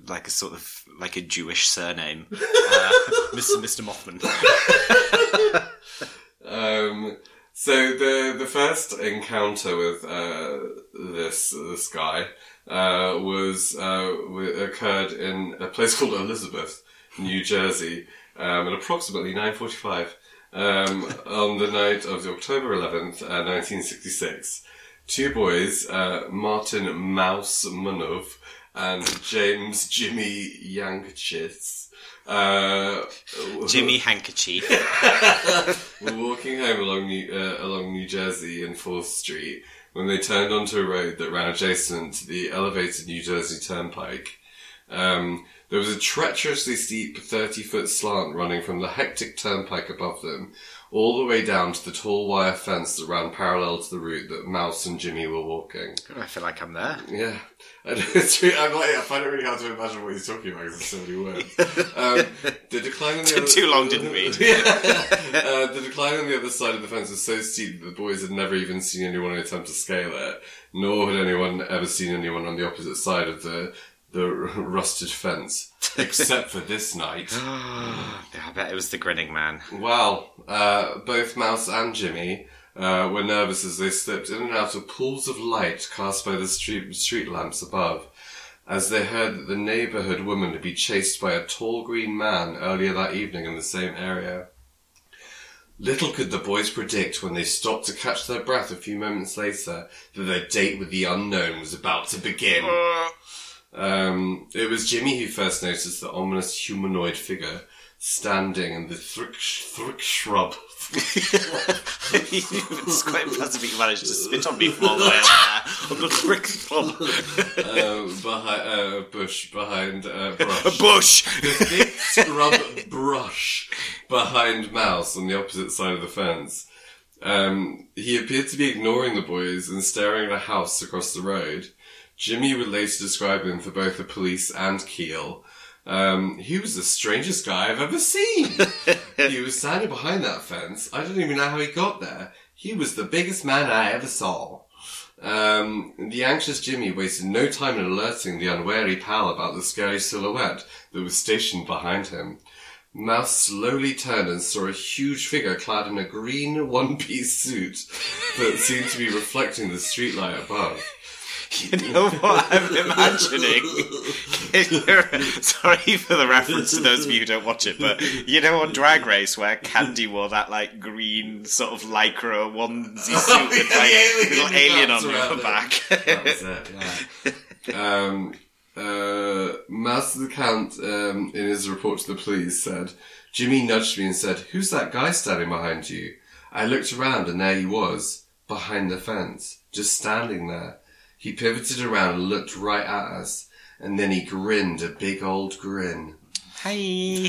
like a sort of like a Jewish surname, uh, Mr. Mr. Mothman. Um, so the the first encounter with uh, this this guy uh, was uh, occurred in a place called Elizabeth, New Jersey, um, at approximately nine forty five um, on the night of the October eleventh, uh, nineteen sixty six. Two boys, uh, Martin Mouse Munov and James Jimmy Yankchis. Uh, Jimmy Handkerchief. were walking home along New, uh, along New Jersey and Fourth Street when they turned onto a road that ran adjacent to the elevated New Jersey Turnpike. Um, there was a treacherously steep 30 foot slant running from the hectic turnpike above them all the way down to the tall wire fence that ran parallel to the route that Mouse and Jimmy were walking. I feel like I'm there. Yeah. I, it's really, I'm like, I find it really hard to imagine what he's talking about because there's so many words. Um, the decline on the other, Too long didn't read. yeah. Uh, the decline on the other side of the fence was so steep that the boys had never even seen anyone attempt to scale it, nor had anyone ever seen anyone on the opposite side of the the rusted fence, except for this night. Yeah, I bet it was the grinning man. Well, uh, both Mouse and Jimmy uh, were nervous as they slipped in and out of pools of light cast by the street, street lamps above, as they heard that the neighborhood woman had been chased by a tall green man earlier that evening in the same area. Little could the boys predict when they stopped to catch their breath a few moments later that their date with the unknown was about to begin. Um, it was Jimmy who first noticed the ominous humanoid figure standing in the thrick, thrick shrub. it's quite impressive you managed to spit on me from all the way over there. On the brick club. uh, behind uh, a bush behind uh, brush. A bush! Big scrub brush behind Mouse on the opposite side of the fence. Um, he appeared to be ignoring the boys and staring at a house across the road. Jimmy would later describe him for both the police and Keel. Um, he was the strangest guy I've ever seen. he was standing behind that fence. I don't even know how he got there. He was the biggest man I ever saw. Um, the anxious Jimmy wasted no time in alerting the unwary pal about the scary silhouette that was stationed behind him. Mouse slowly turned and saw a huge figure clad in a green one-piece suit that seemed to be reflecting the streetlight above. You know what I'm imagining? Sorry for the reference to those of you who don't watch it, but you know on Drag Race where Candy wore that like green sort of lycra onesie suit with the like alien little alien on guts her it. back. That was it, yeah. um, uh, Mouse's account um, in his report to the police said, Jimmy nudged me and said, Who's that guy standing behind you? I looked around and there he was, behind the fence, just standing there. He pivoted around and looked right at us, and then he grinned a big old grin. Hey.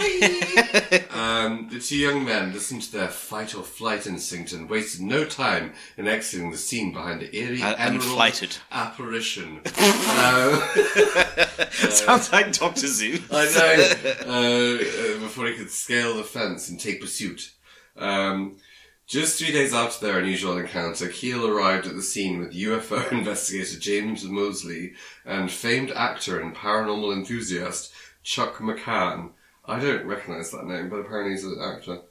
Um, the two young men listened to their fight or flight instinct and wasted no time in exiting the scene behind the eerie And- and emerald flighted. apparition. um, Sounds like Doctor Zoo. I know. Uh, uh, before he could scale the fence and take pursuit. Um, just three days after their unusual encounter, Keel arrived at the scene with UFO investigator James Moseley and famed actor and paranormal enthusiast Chuck McCann. I don't recognise that name, but apparently he's an actor.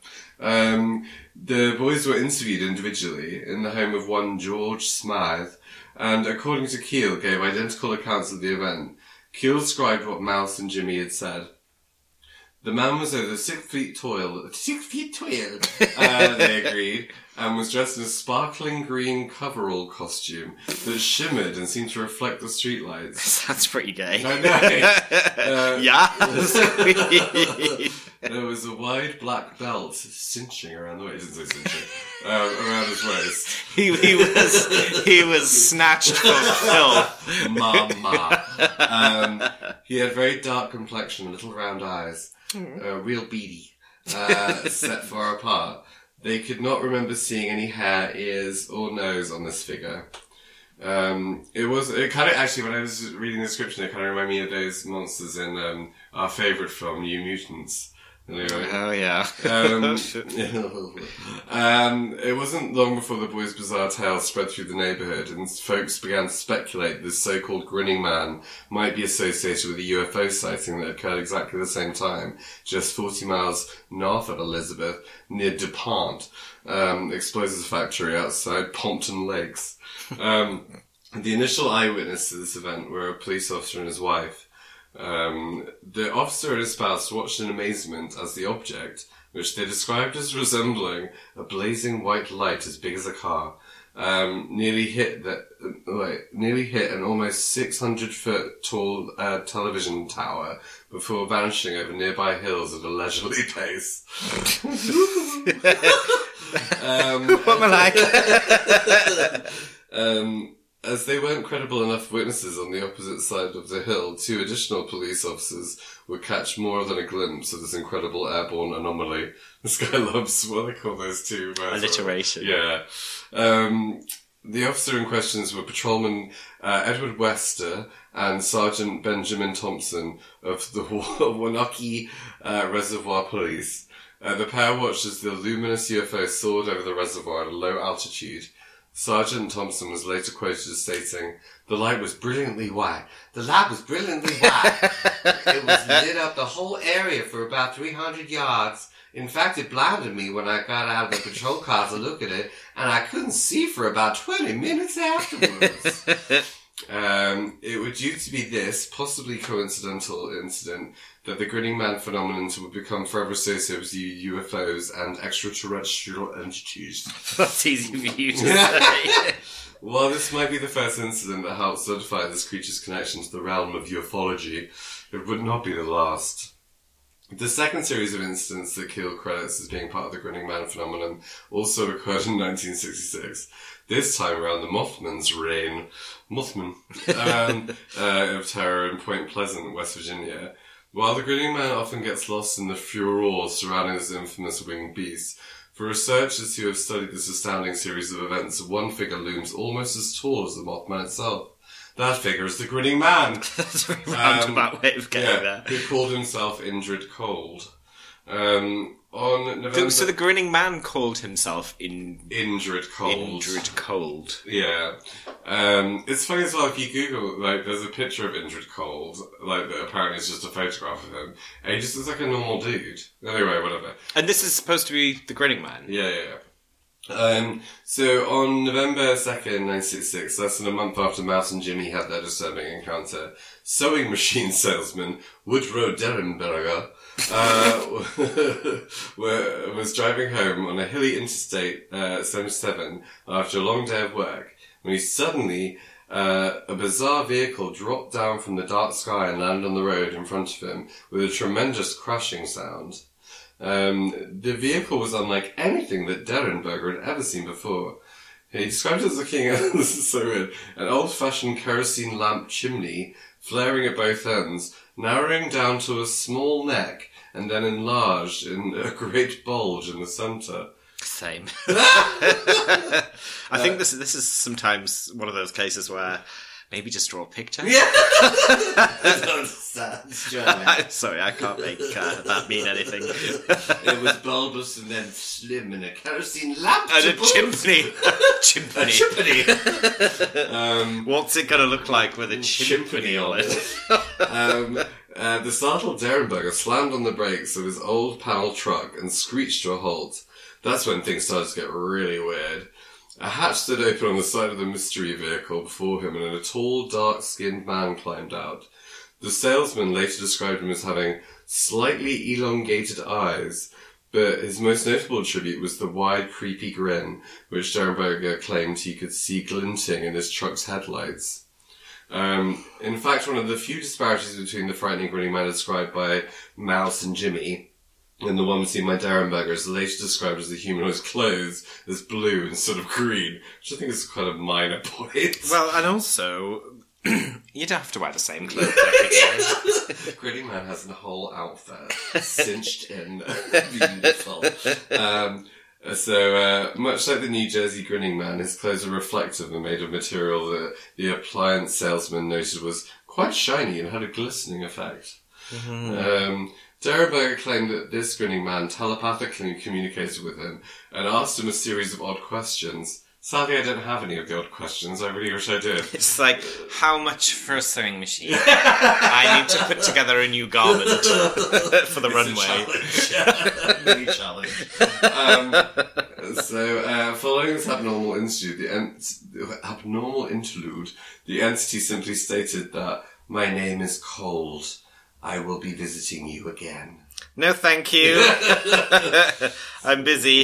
Um, the boys were interviewed individually in the home of one George Smythe, and according to Keel, gave identical accounts of the event. Keel described what Mouse and Jimmy had said. The man was over six feet tall, six feet tall, uh, they agreed, and was dressed in a sparkling green coverall costume that shimmered and seemed to reflect the streetlights. That's pretty gay. I know. Uh, Yeah. There was a wide black belt cinching around the waist. Cinching. Um, around his waist. he, he was he was snatched for filth. Mama. Um, he had very dark complexion, and little round eyes, uh, real beady, uh, set far apart. They could not remember seeing any hair, ears, or nose on this figure. Um, it was it kind of actually when I was reading the description, it kind of reminded me of those monsters in um, our favorite film, New Mutants. Anyway, Oh yeah. um, um, it wasn't long before the boys' bizarre tale spread through the neighbourhood, and folks began to speculate this so-called grinning man might be associated with a UFO sighting that occurred exactly the same time, just 40 miles north of Elizabeth, near DuPont, um, explosives factory outside Pompton Lakes. Um, the initial eyewitness to this event were a police officer and his wife. Um, the officer and his spouse watched in amazement as the object, which they described as resembling a blazing white light as big as a car, um, nearly hit that, like, nearly hit an almost 600 foot tall uh, television tower before vanishing over nearby hills at a leisurely pace. um, what am I like? um, as they weren't credible enough witnesses on the opposite side of the hill, two additional police officers would catch more than a glimpse of this incredible airborne anomaly. This guy loves what they call those two. Alliteration. Yeah. Um, the officer in questions were patrolman uh, Edward Wester and Sergeant Benjamin Thompson of the Wanaque uh, Reservoir Police. Uh, the pair watched as the luminous UFO soared over the reservoir at a low altitude. Sergeant Thompson was later quoted as stating, The light was brilliantly white. The light was brilliantly white. it was lit up the whole area for about 300 yards. In fact, it blinded me when I got out of the patrol car to look at it, and I couldn't see for about 20 minutes afterwards. Um, it was due to be this, possibly coincidental incident, that the grinning man phenomenon would become forever associated with UFOs and extraterrestrial entities. That's easy for you to say. While this might be the first incident that helped solidify this creature's connection to the realm of ufology, it would not be the last. The second series of incidents that Keel credits as being part of the Grinning Man phenomenon also occurred in 1966. This time around the Mothman's reign, Mothman, um, uh, of terror in Point Pleasant, West Virginia. While the Grinning Man often gets lost in the furore surrounding this infamous winged beast, for researchers who have studied this astounding series of events, one figure looms almost as tall as the Mothman itself. That figure is the Grinning Man. That's a very roundabout um, way of getting Yeah, there. who called himself Indrid Cold. Um, on November... So the grinning man called himself in Indrid Cold. Indrid Cold. Yeah. Um, it's funny as well, if you Google, like, there's a picture of Indrid Cold, like, that apparently is just a photograph of him, and he just looks like a normal dude. Anyway, whatever. And this is supposed to be the grinning man. Yeah, yeah, yeah. Um, so on November 2nd, 1966, less than a month after Mouse and Jimmy had their disturbing encounter, sewing machine salesman Woodrow Derenberger uh, were, was driving home on a hilly interstate uh, 77 after a long day of work when he suddenly uh, a bizarre vehicle dropped down from the dark sky and landed on the road in front of him with a tremendous crashing sound. Um, the vehicle was unlike anything that Derenberger had ever seen before. He described it as looking at, this is so weird, an old-fashioned kerosene lamp chimney flaring at both ends, narrowing down to a small neck, and then enlarged in a great bulge in the centre. Same. I think this this is sometimes one of those cases where maybe just draw a picture. Yeah! I don't Sorry, I can't make uh, that mean anything. It was bulbous and then slim in a kerosene lamp. and a boot. chimney. A chimney. chimney. um, What's it gonna look like with a chimney on it? um, uh, the startled Derenberger slammed on the brakes of his old panel truck and screeched to a halt. That's when things started to get really weird. A hatch stood open on the side of the mystery vehicle before him, and a tall, dark-skinned man climbed out. The salesman later described him as having slightly elongated eyes, but his most notable attribute was the wide, creepy grin, which Derenberger claimed he could see glinting in his truck's headlights. Um, in fact, one of the few disparities between the frightening grinning man described by Mouse and Jimmy and the one we seen by Derenberger is later described as the humanoid's clothes as blue instead of green, which I think is quite a minor point. Well, and also, you don't have to wear the same clothes every day. Grinning Man has a whole outfit cinched in, beautiful. Um, So, uh, much like the New Jersey grinning man, his clothes are reflective and made of material that the appliance salesman noted was quite shiny and had a glistening effect. Um, Derenberger claimed that this grinning man telepathically communicated with him and asked him a series of odd questions. Sadly, I didn't have any of the odd questions. I really wish I did. It's like, how much for a sewing machine? I need to put together a new garment for the runway. Mini challenge. Um, so, uh, following this abnormal interlude, the ent- abnormal interlude, the entity simply stated that my name is Cold. I will be visiting you again. No, thank you. I'm busy.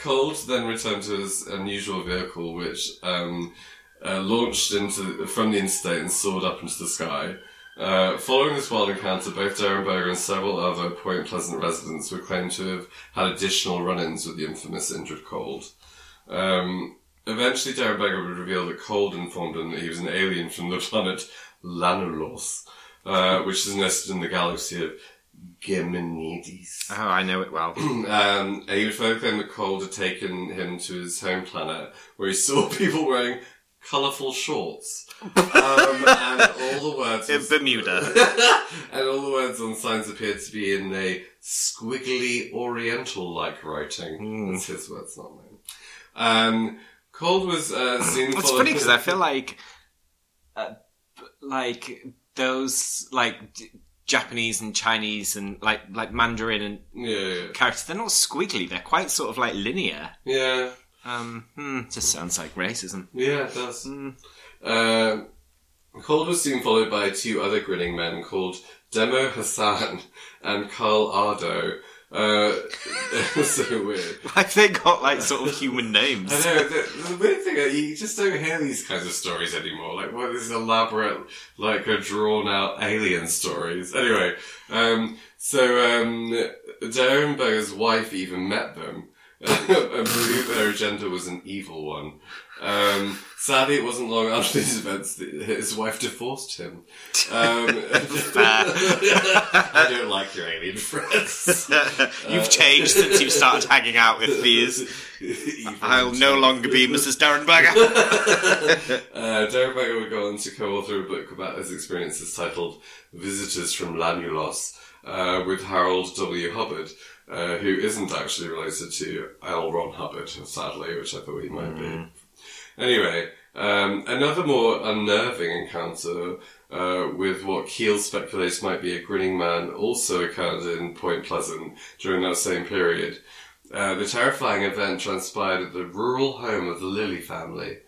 Cold then returned to his unusual vehicle, which um, uh, launched into from the interstate and soared up into the sky. Uh, following this wild encounter, both Derenberger and several other Point Pleasant residents were claimed to have had additional run-ins with the infamous Indrid Cold. Um, eventually, Derenberger would reveal that Cold informed him that he was an alien from the planet Lanulos, uh, which is nested in the galaxy of Geminides. Oh, I know it well. Um, he would further claim that Cold had taken him to his home planet, where he saw people wearing colourful shorts. Um, and all the words In was- Bermuda. and all the words on signs appeared to be in a squiggly Oriental-like writing. That's his words, not mine. Um, Cold was uh, seen. It's funny because I feel like, uh, like those like J- Japanese and Chinese and like like Mandarin and yeah, characters, they're not squiggly. They're quite sort of like linear. yeah. Um, hmm, just sounds like racism. Yeah, it does. Uh, Cold was soon followed by two other grinning men called Demo Hassan and Carl Ardo. Uh, so weird. Like they got like sort of human names. I know, the, the weird thing is you just don't hear these kinds of stories anymore. Like, what these elaborate, like, a drawn out alien stories. Anyway, um, so, um, wife even met them. and believed their agenda was an evil one. Um, sadly, it wasn't long after these events that his wife divorced him. Um, I don't like your alien friends. You've changed since you started hanging out with these. I'll no longer be Mrs. Derenberger. Uh, Derenberger would go on to co-author a book about his experiences titled Visitors from Lanulos uh, with Harold W. Hubbard, uh, who isn't actually related to L. Ron Hubbard, sadly, which I thought he might be. Anyway, um, another more unnerving encounter uh, with what Keel speculates might be a grinning man also occurred in Point Pleasant during that same period. Uh, the terrifying event transpired at the rural home of the Lilly family.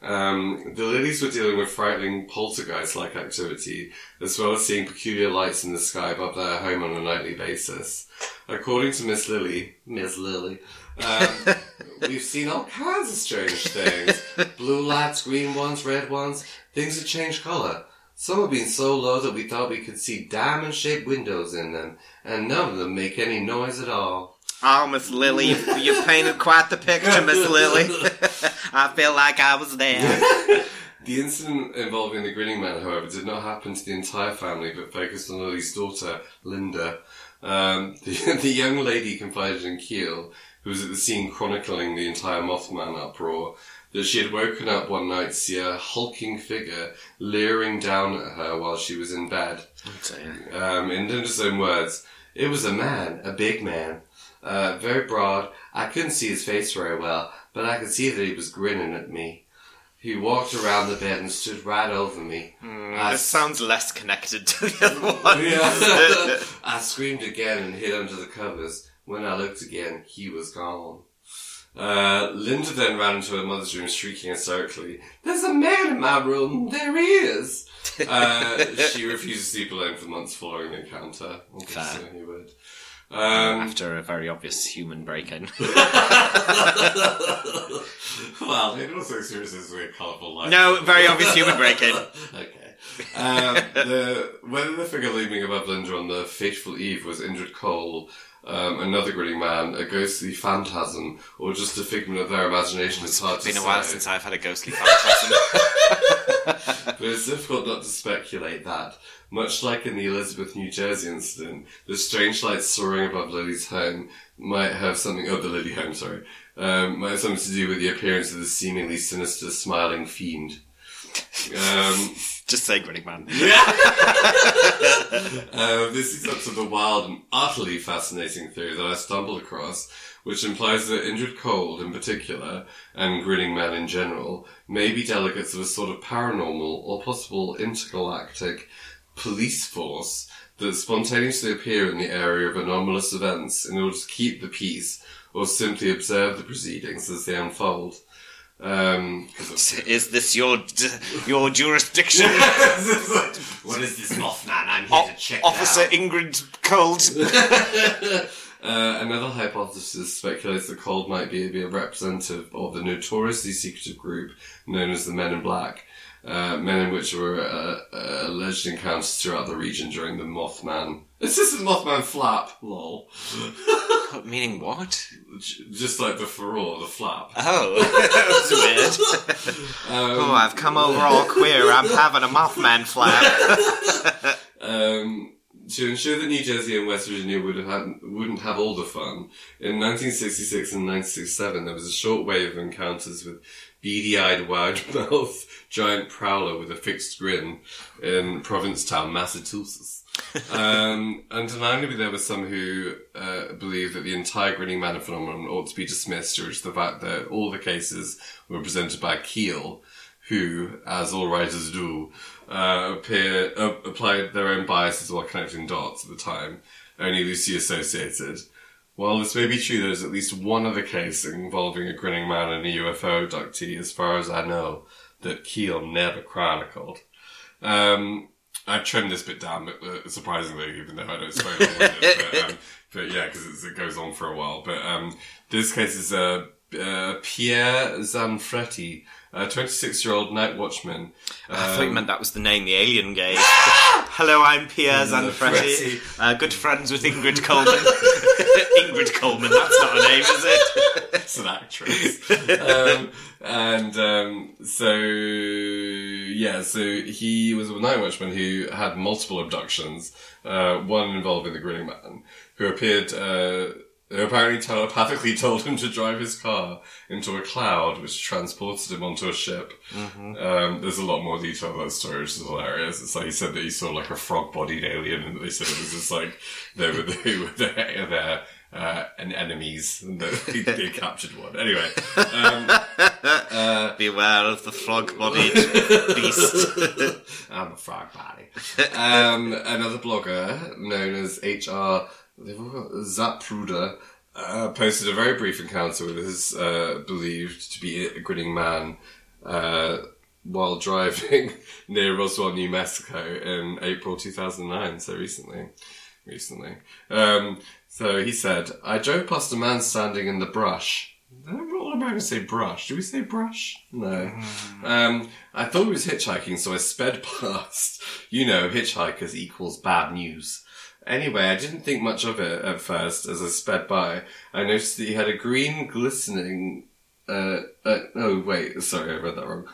Um, the Lilies were dealing with frightening poltergeist-like activity, as well as seeing peculiar lights in the sky above their home on a nightly basis. According to Miss Lily, Miss Lily, um, we've seen all kinds of strange things. Blue lights, green ones, red ones, things that change colour. Some have been so low that we thought we could see diamond-shaped windows in them, and none of them make any noise at all. Oh, Miss Lily, you painted quite the picture, Miss Lily. I feel like I was there. The incident involving the grinning man, however, did not happen to the entire family, but focused on Lily's daughter, Linda. Um, the, the young lady confided in Keel, who was at the scene chronicling the entire Mothman uproar, that she had woken up one night to see a hulking figure leering down at her while she was in bed. Um, in Linda's own words, it was a man, a big man, uh, very broad. I couldn't see his face very well, but I could see that he was grinning at me. He walked around the bed and stood right over me. I, This sounds less connected to the other one. Yeah. I screamed again and hid under the covers. When I looked again, he was gone. Uh, Linda then ran into her mother's room, shrieking hysterically, There's a man in my room! There he is! Uh, she refused to sleep alone for months following the encounter. Fair. He would. Um, After a very obvious human break-in. well, it also experiences weird colourful light. no, very obvious human break-in. okay. Um, the, whether the figure looming above Linda on the fateful eve was Indrid Cold, um, another grinning man, a ghostly phantasm, or just a figment of their imagination is hard It's to been a while since I've had a ghostly phantasm. But it's difficult not to speculate that, much like in the Elizabeth, New Jersey incident, the strange light soaring above Lily's home might have something, oh, the Lily home, sorry, um, might have something to do with the appearance of the seemingly sinister smiling fiend. Um, Just say grinning man. Uh, this is up to the wild and utterly fascinating theory that I stumbled across, which implies that Indrid Cold in particular, and Grinning Man in general, may be delegates of a sort of paranormal or possible intergalactic police force that spontaneously appear in the area of anomalous events in order to keep the peace or simply observe the proceedings as they unfold. Um, Is this your your jurisdiction, What is this Mothman? I'm here to check Officer out. Ingrid Cold? Uh, another hypothesis speculates that Cold might be, be a representative of the notoriously secretive group known as the Men in Black, uh, men in which were uh, uh, alleged encounters throughout the region during the Mothman. The Mothman flap, lol. Meaning what? J- Just like the furore, the flap. Oh, that was weird. oh, I've come over all queer. I'm having a Mothman flap. Um, to ensure that New Jersey and West Virginia would have had, wouldn't have all the fun, in 1966 and 1967 there was a short wave of encounters with beady-eyed, wide-mouthed giant prowler with a fixed grin in Provincetown, Massachusetts. Um, undeniably, there were some who uh, believe that the entire grinning man phenomenon ought to be dismissed due to the fact that all the cases were presented by Keel, who, as all writers do, uh, appear uh, applied their own biases while connecting dots at the time, only loosely associated. While this may be true, there's at least one other case involving a grinning man and a UFO abductee, as far as I know, that Keel never chronicled. Um, I trimmed this bit down, but, uh, surprisingly, even though I don't spoil it. but, um, but yeah, because it goes on for a while. But um, this case is uh, uh, Pierre Zanfretti, a 26-year-old night watchman. I thought you Um, meant that was the name the alien gave. Hello, I'm Pierre Zanfretti. Uh, good friends with Ingrid Coleman. Ingrid Coleman, that's not a name, is it? it's an actress. um, and um, so, yeah, so he was a night watchman who had multiple abductions, uh, one involving the grinning man, who appeared, uh, who apparently telepathically told him to drive his car into a cloud, which transported him onto a ship. Um, there's a lot more detail about that story, which is hilarious. It's like he said that he saw like a frog-bodied alien, and they said it was just like they were they were their, their uh, and enemies, they, they captured one. Anyway, um, Beware of the frog-bodied beast. I'm a frog body. Um, another blogger known as HR Zapruder uh, posted a very brief encounter with his uh, believed to be a grinning man uh, while driving near Roswell, New Mexico in April 2009, so recently. Recently. Um, so he said, I drove past a man standing in the brush. All Americans say brush. Do we say brush? No. Um, I thought he was hitchhiking, so I sped past. You know, hitchhikers equals bad news. Anyway, I didn't think much of it at first as I sped by. I noticed that he had a green glistening, uh, uh, oh wait, sorry, I read that wrong.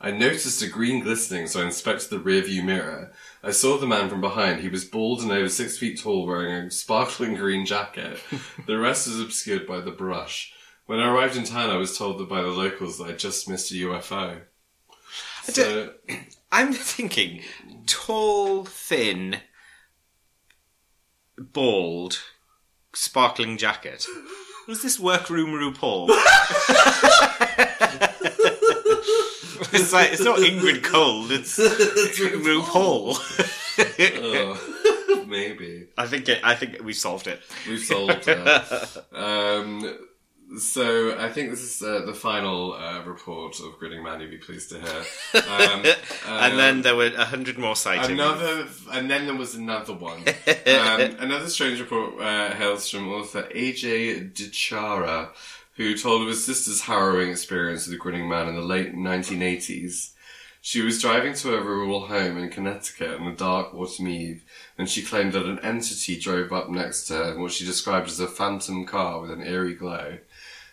I noticed a green glistening, so I inspected the rearview mirror. I saw the man from behind. He was bald and over six feet tall, wearing a sparkling green jacket. the rest was obscured by the brush. When I arrived in town, I was told that by the locals that I just missed a UFO. So, I'm thinking tall, thin, bald, sparkling jacket. Was this workroom RuPaul? it's like it's not Ingrid Cold, it's RuPaul. oh, maybe. I think it, I think we solved it. We've solved that. um, so I think this is uh, the final uh, report of Grinning Man. You'd be pleased to hear. Um, and then there were a hundred more sightings. Another, and then there was another one. Um, another strange report uh, hails from author AJ Dichara, who told of his sister's harrowing experience with the Grinning Man in the late 1980s. She was driving to her rural home in Connecticut on a dark autumn eve, and she claimed that an entity drove up next to her in what she described as a phantom car with an eerie glow.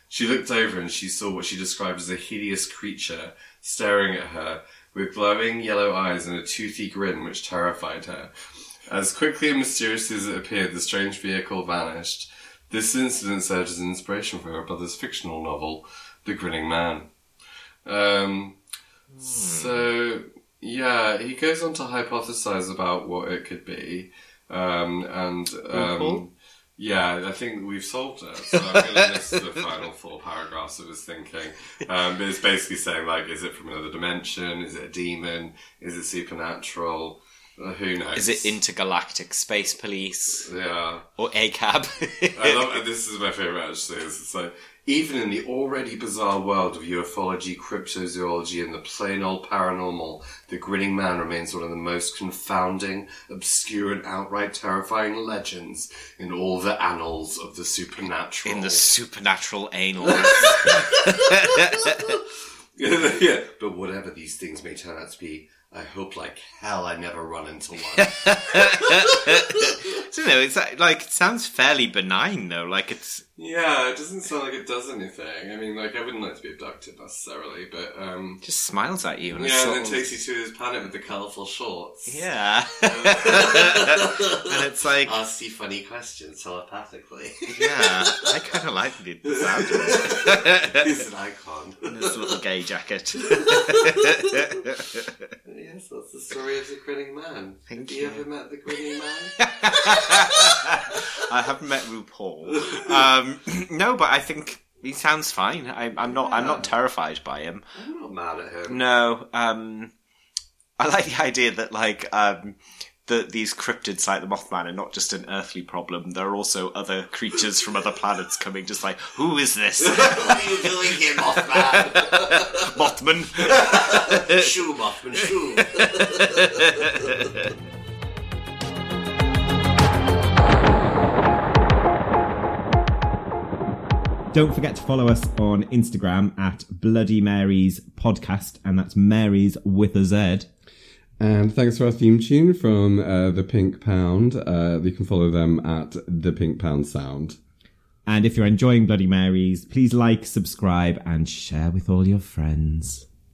She looked over and she saw what she described as a hideous creature staring at her with glowing yellow eyes and a toothy grin which terrified her. As quickly and mysteriously as it appeared, the strange vehicle vanished. This incident served as an inspiration for her brother's fictional novel, The Grinning Man. Um, So, yeah, he goes on to hypothesize about what it could be. Um, and, um, Cool. yeah, I think we've solved it. So I'm going to list the final four paragraphs of his thinking. Um, but it's basically saying, like, is it from another dimension? Is it a demon? Is it supernatural? Uh, who knows? Is it intergalactic space police Yeah. or ACAB? I love this is my favourite actually. It's like even in the already bizarre world of ufology, cryptozoology, and the plain old paranormal, the grinning man remains one of the most confounding, obscure, and outright terrifying legends in all the annals of the supernatural. in the supernatural annals. yeah, but whatever these things may turn out to be, I hope like hell I never run into one. you know, it's like, like it sounds fairly benign though. Like it's yeah, it doesn't sound like it does anything. I mean, like I wouldn't like to be abducted necessarily, but um. just smiles at you and Yeah, and sort then of- takes you to his planet with the colourful shorts. yeah, and it's like Asks you funny questions telepathically. yeah, I kind of like the the sound of it. He's an icon. this little gay jacket. yes, that's the story of the grinning man. Thank Have you. you ever met the grinning man? I haven't met RuPaul. Um, no, but I think he sounds fine. I, I'm not. I'm not terrified by him. I'm not mad at him. No, um, I like the idea that like um, that these cryptids like the Mothman are not just an earthly problem. There are also other creatures from other planets coming, just like who is this what are you doing here, Mothman? Mothman? shoo, Mothman, shoo. Don't forget to follow us on Instagram at Bloody Mary's Podcast, and that's Mary's with a Z. And thanks to our theme tune from uh, The Pink Pound. Uh, you can follow them at The Pink Pound Sound. And if you're enjoying Bloody Marys, please like, subscribe, and share with all your friends.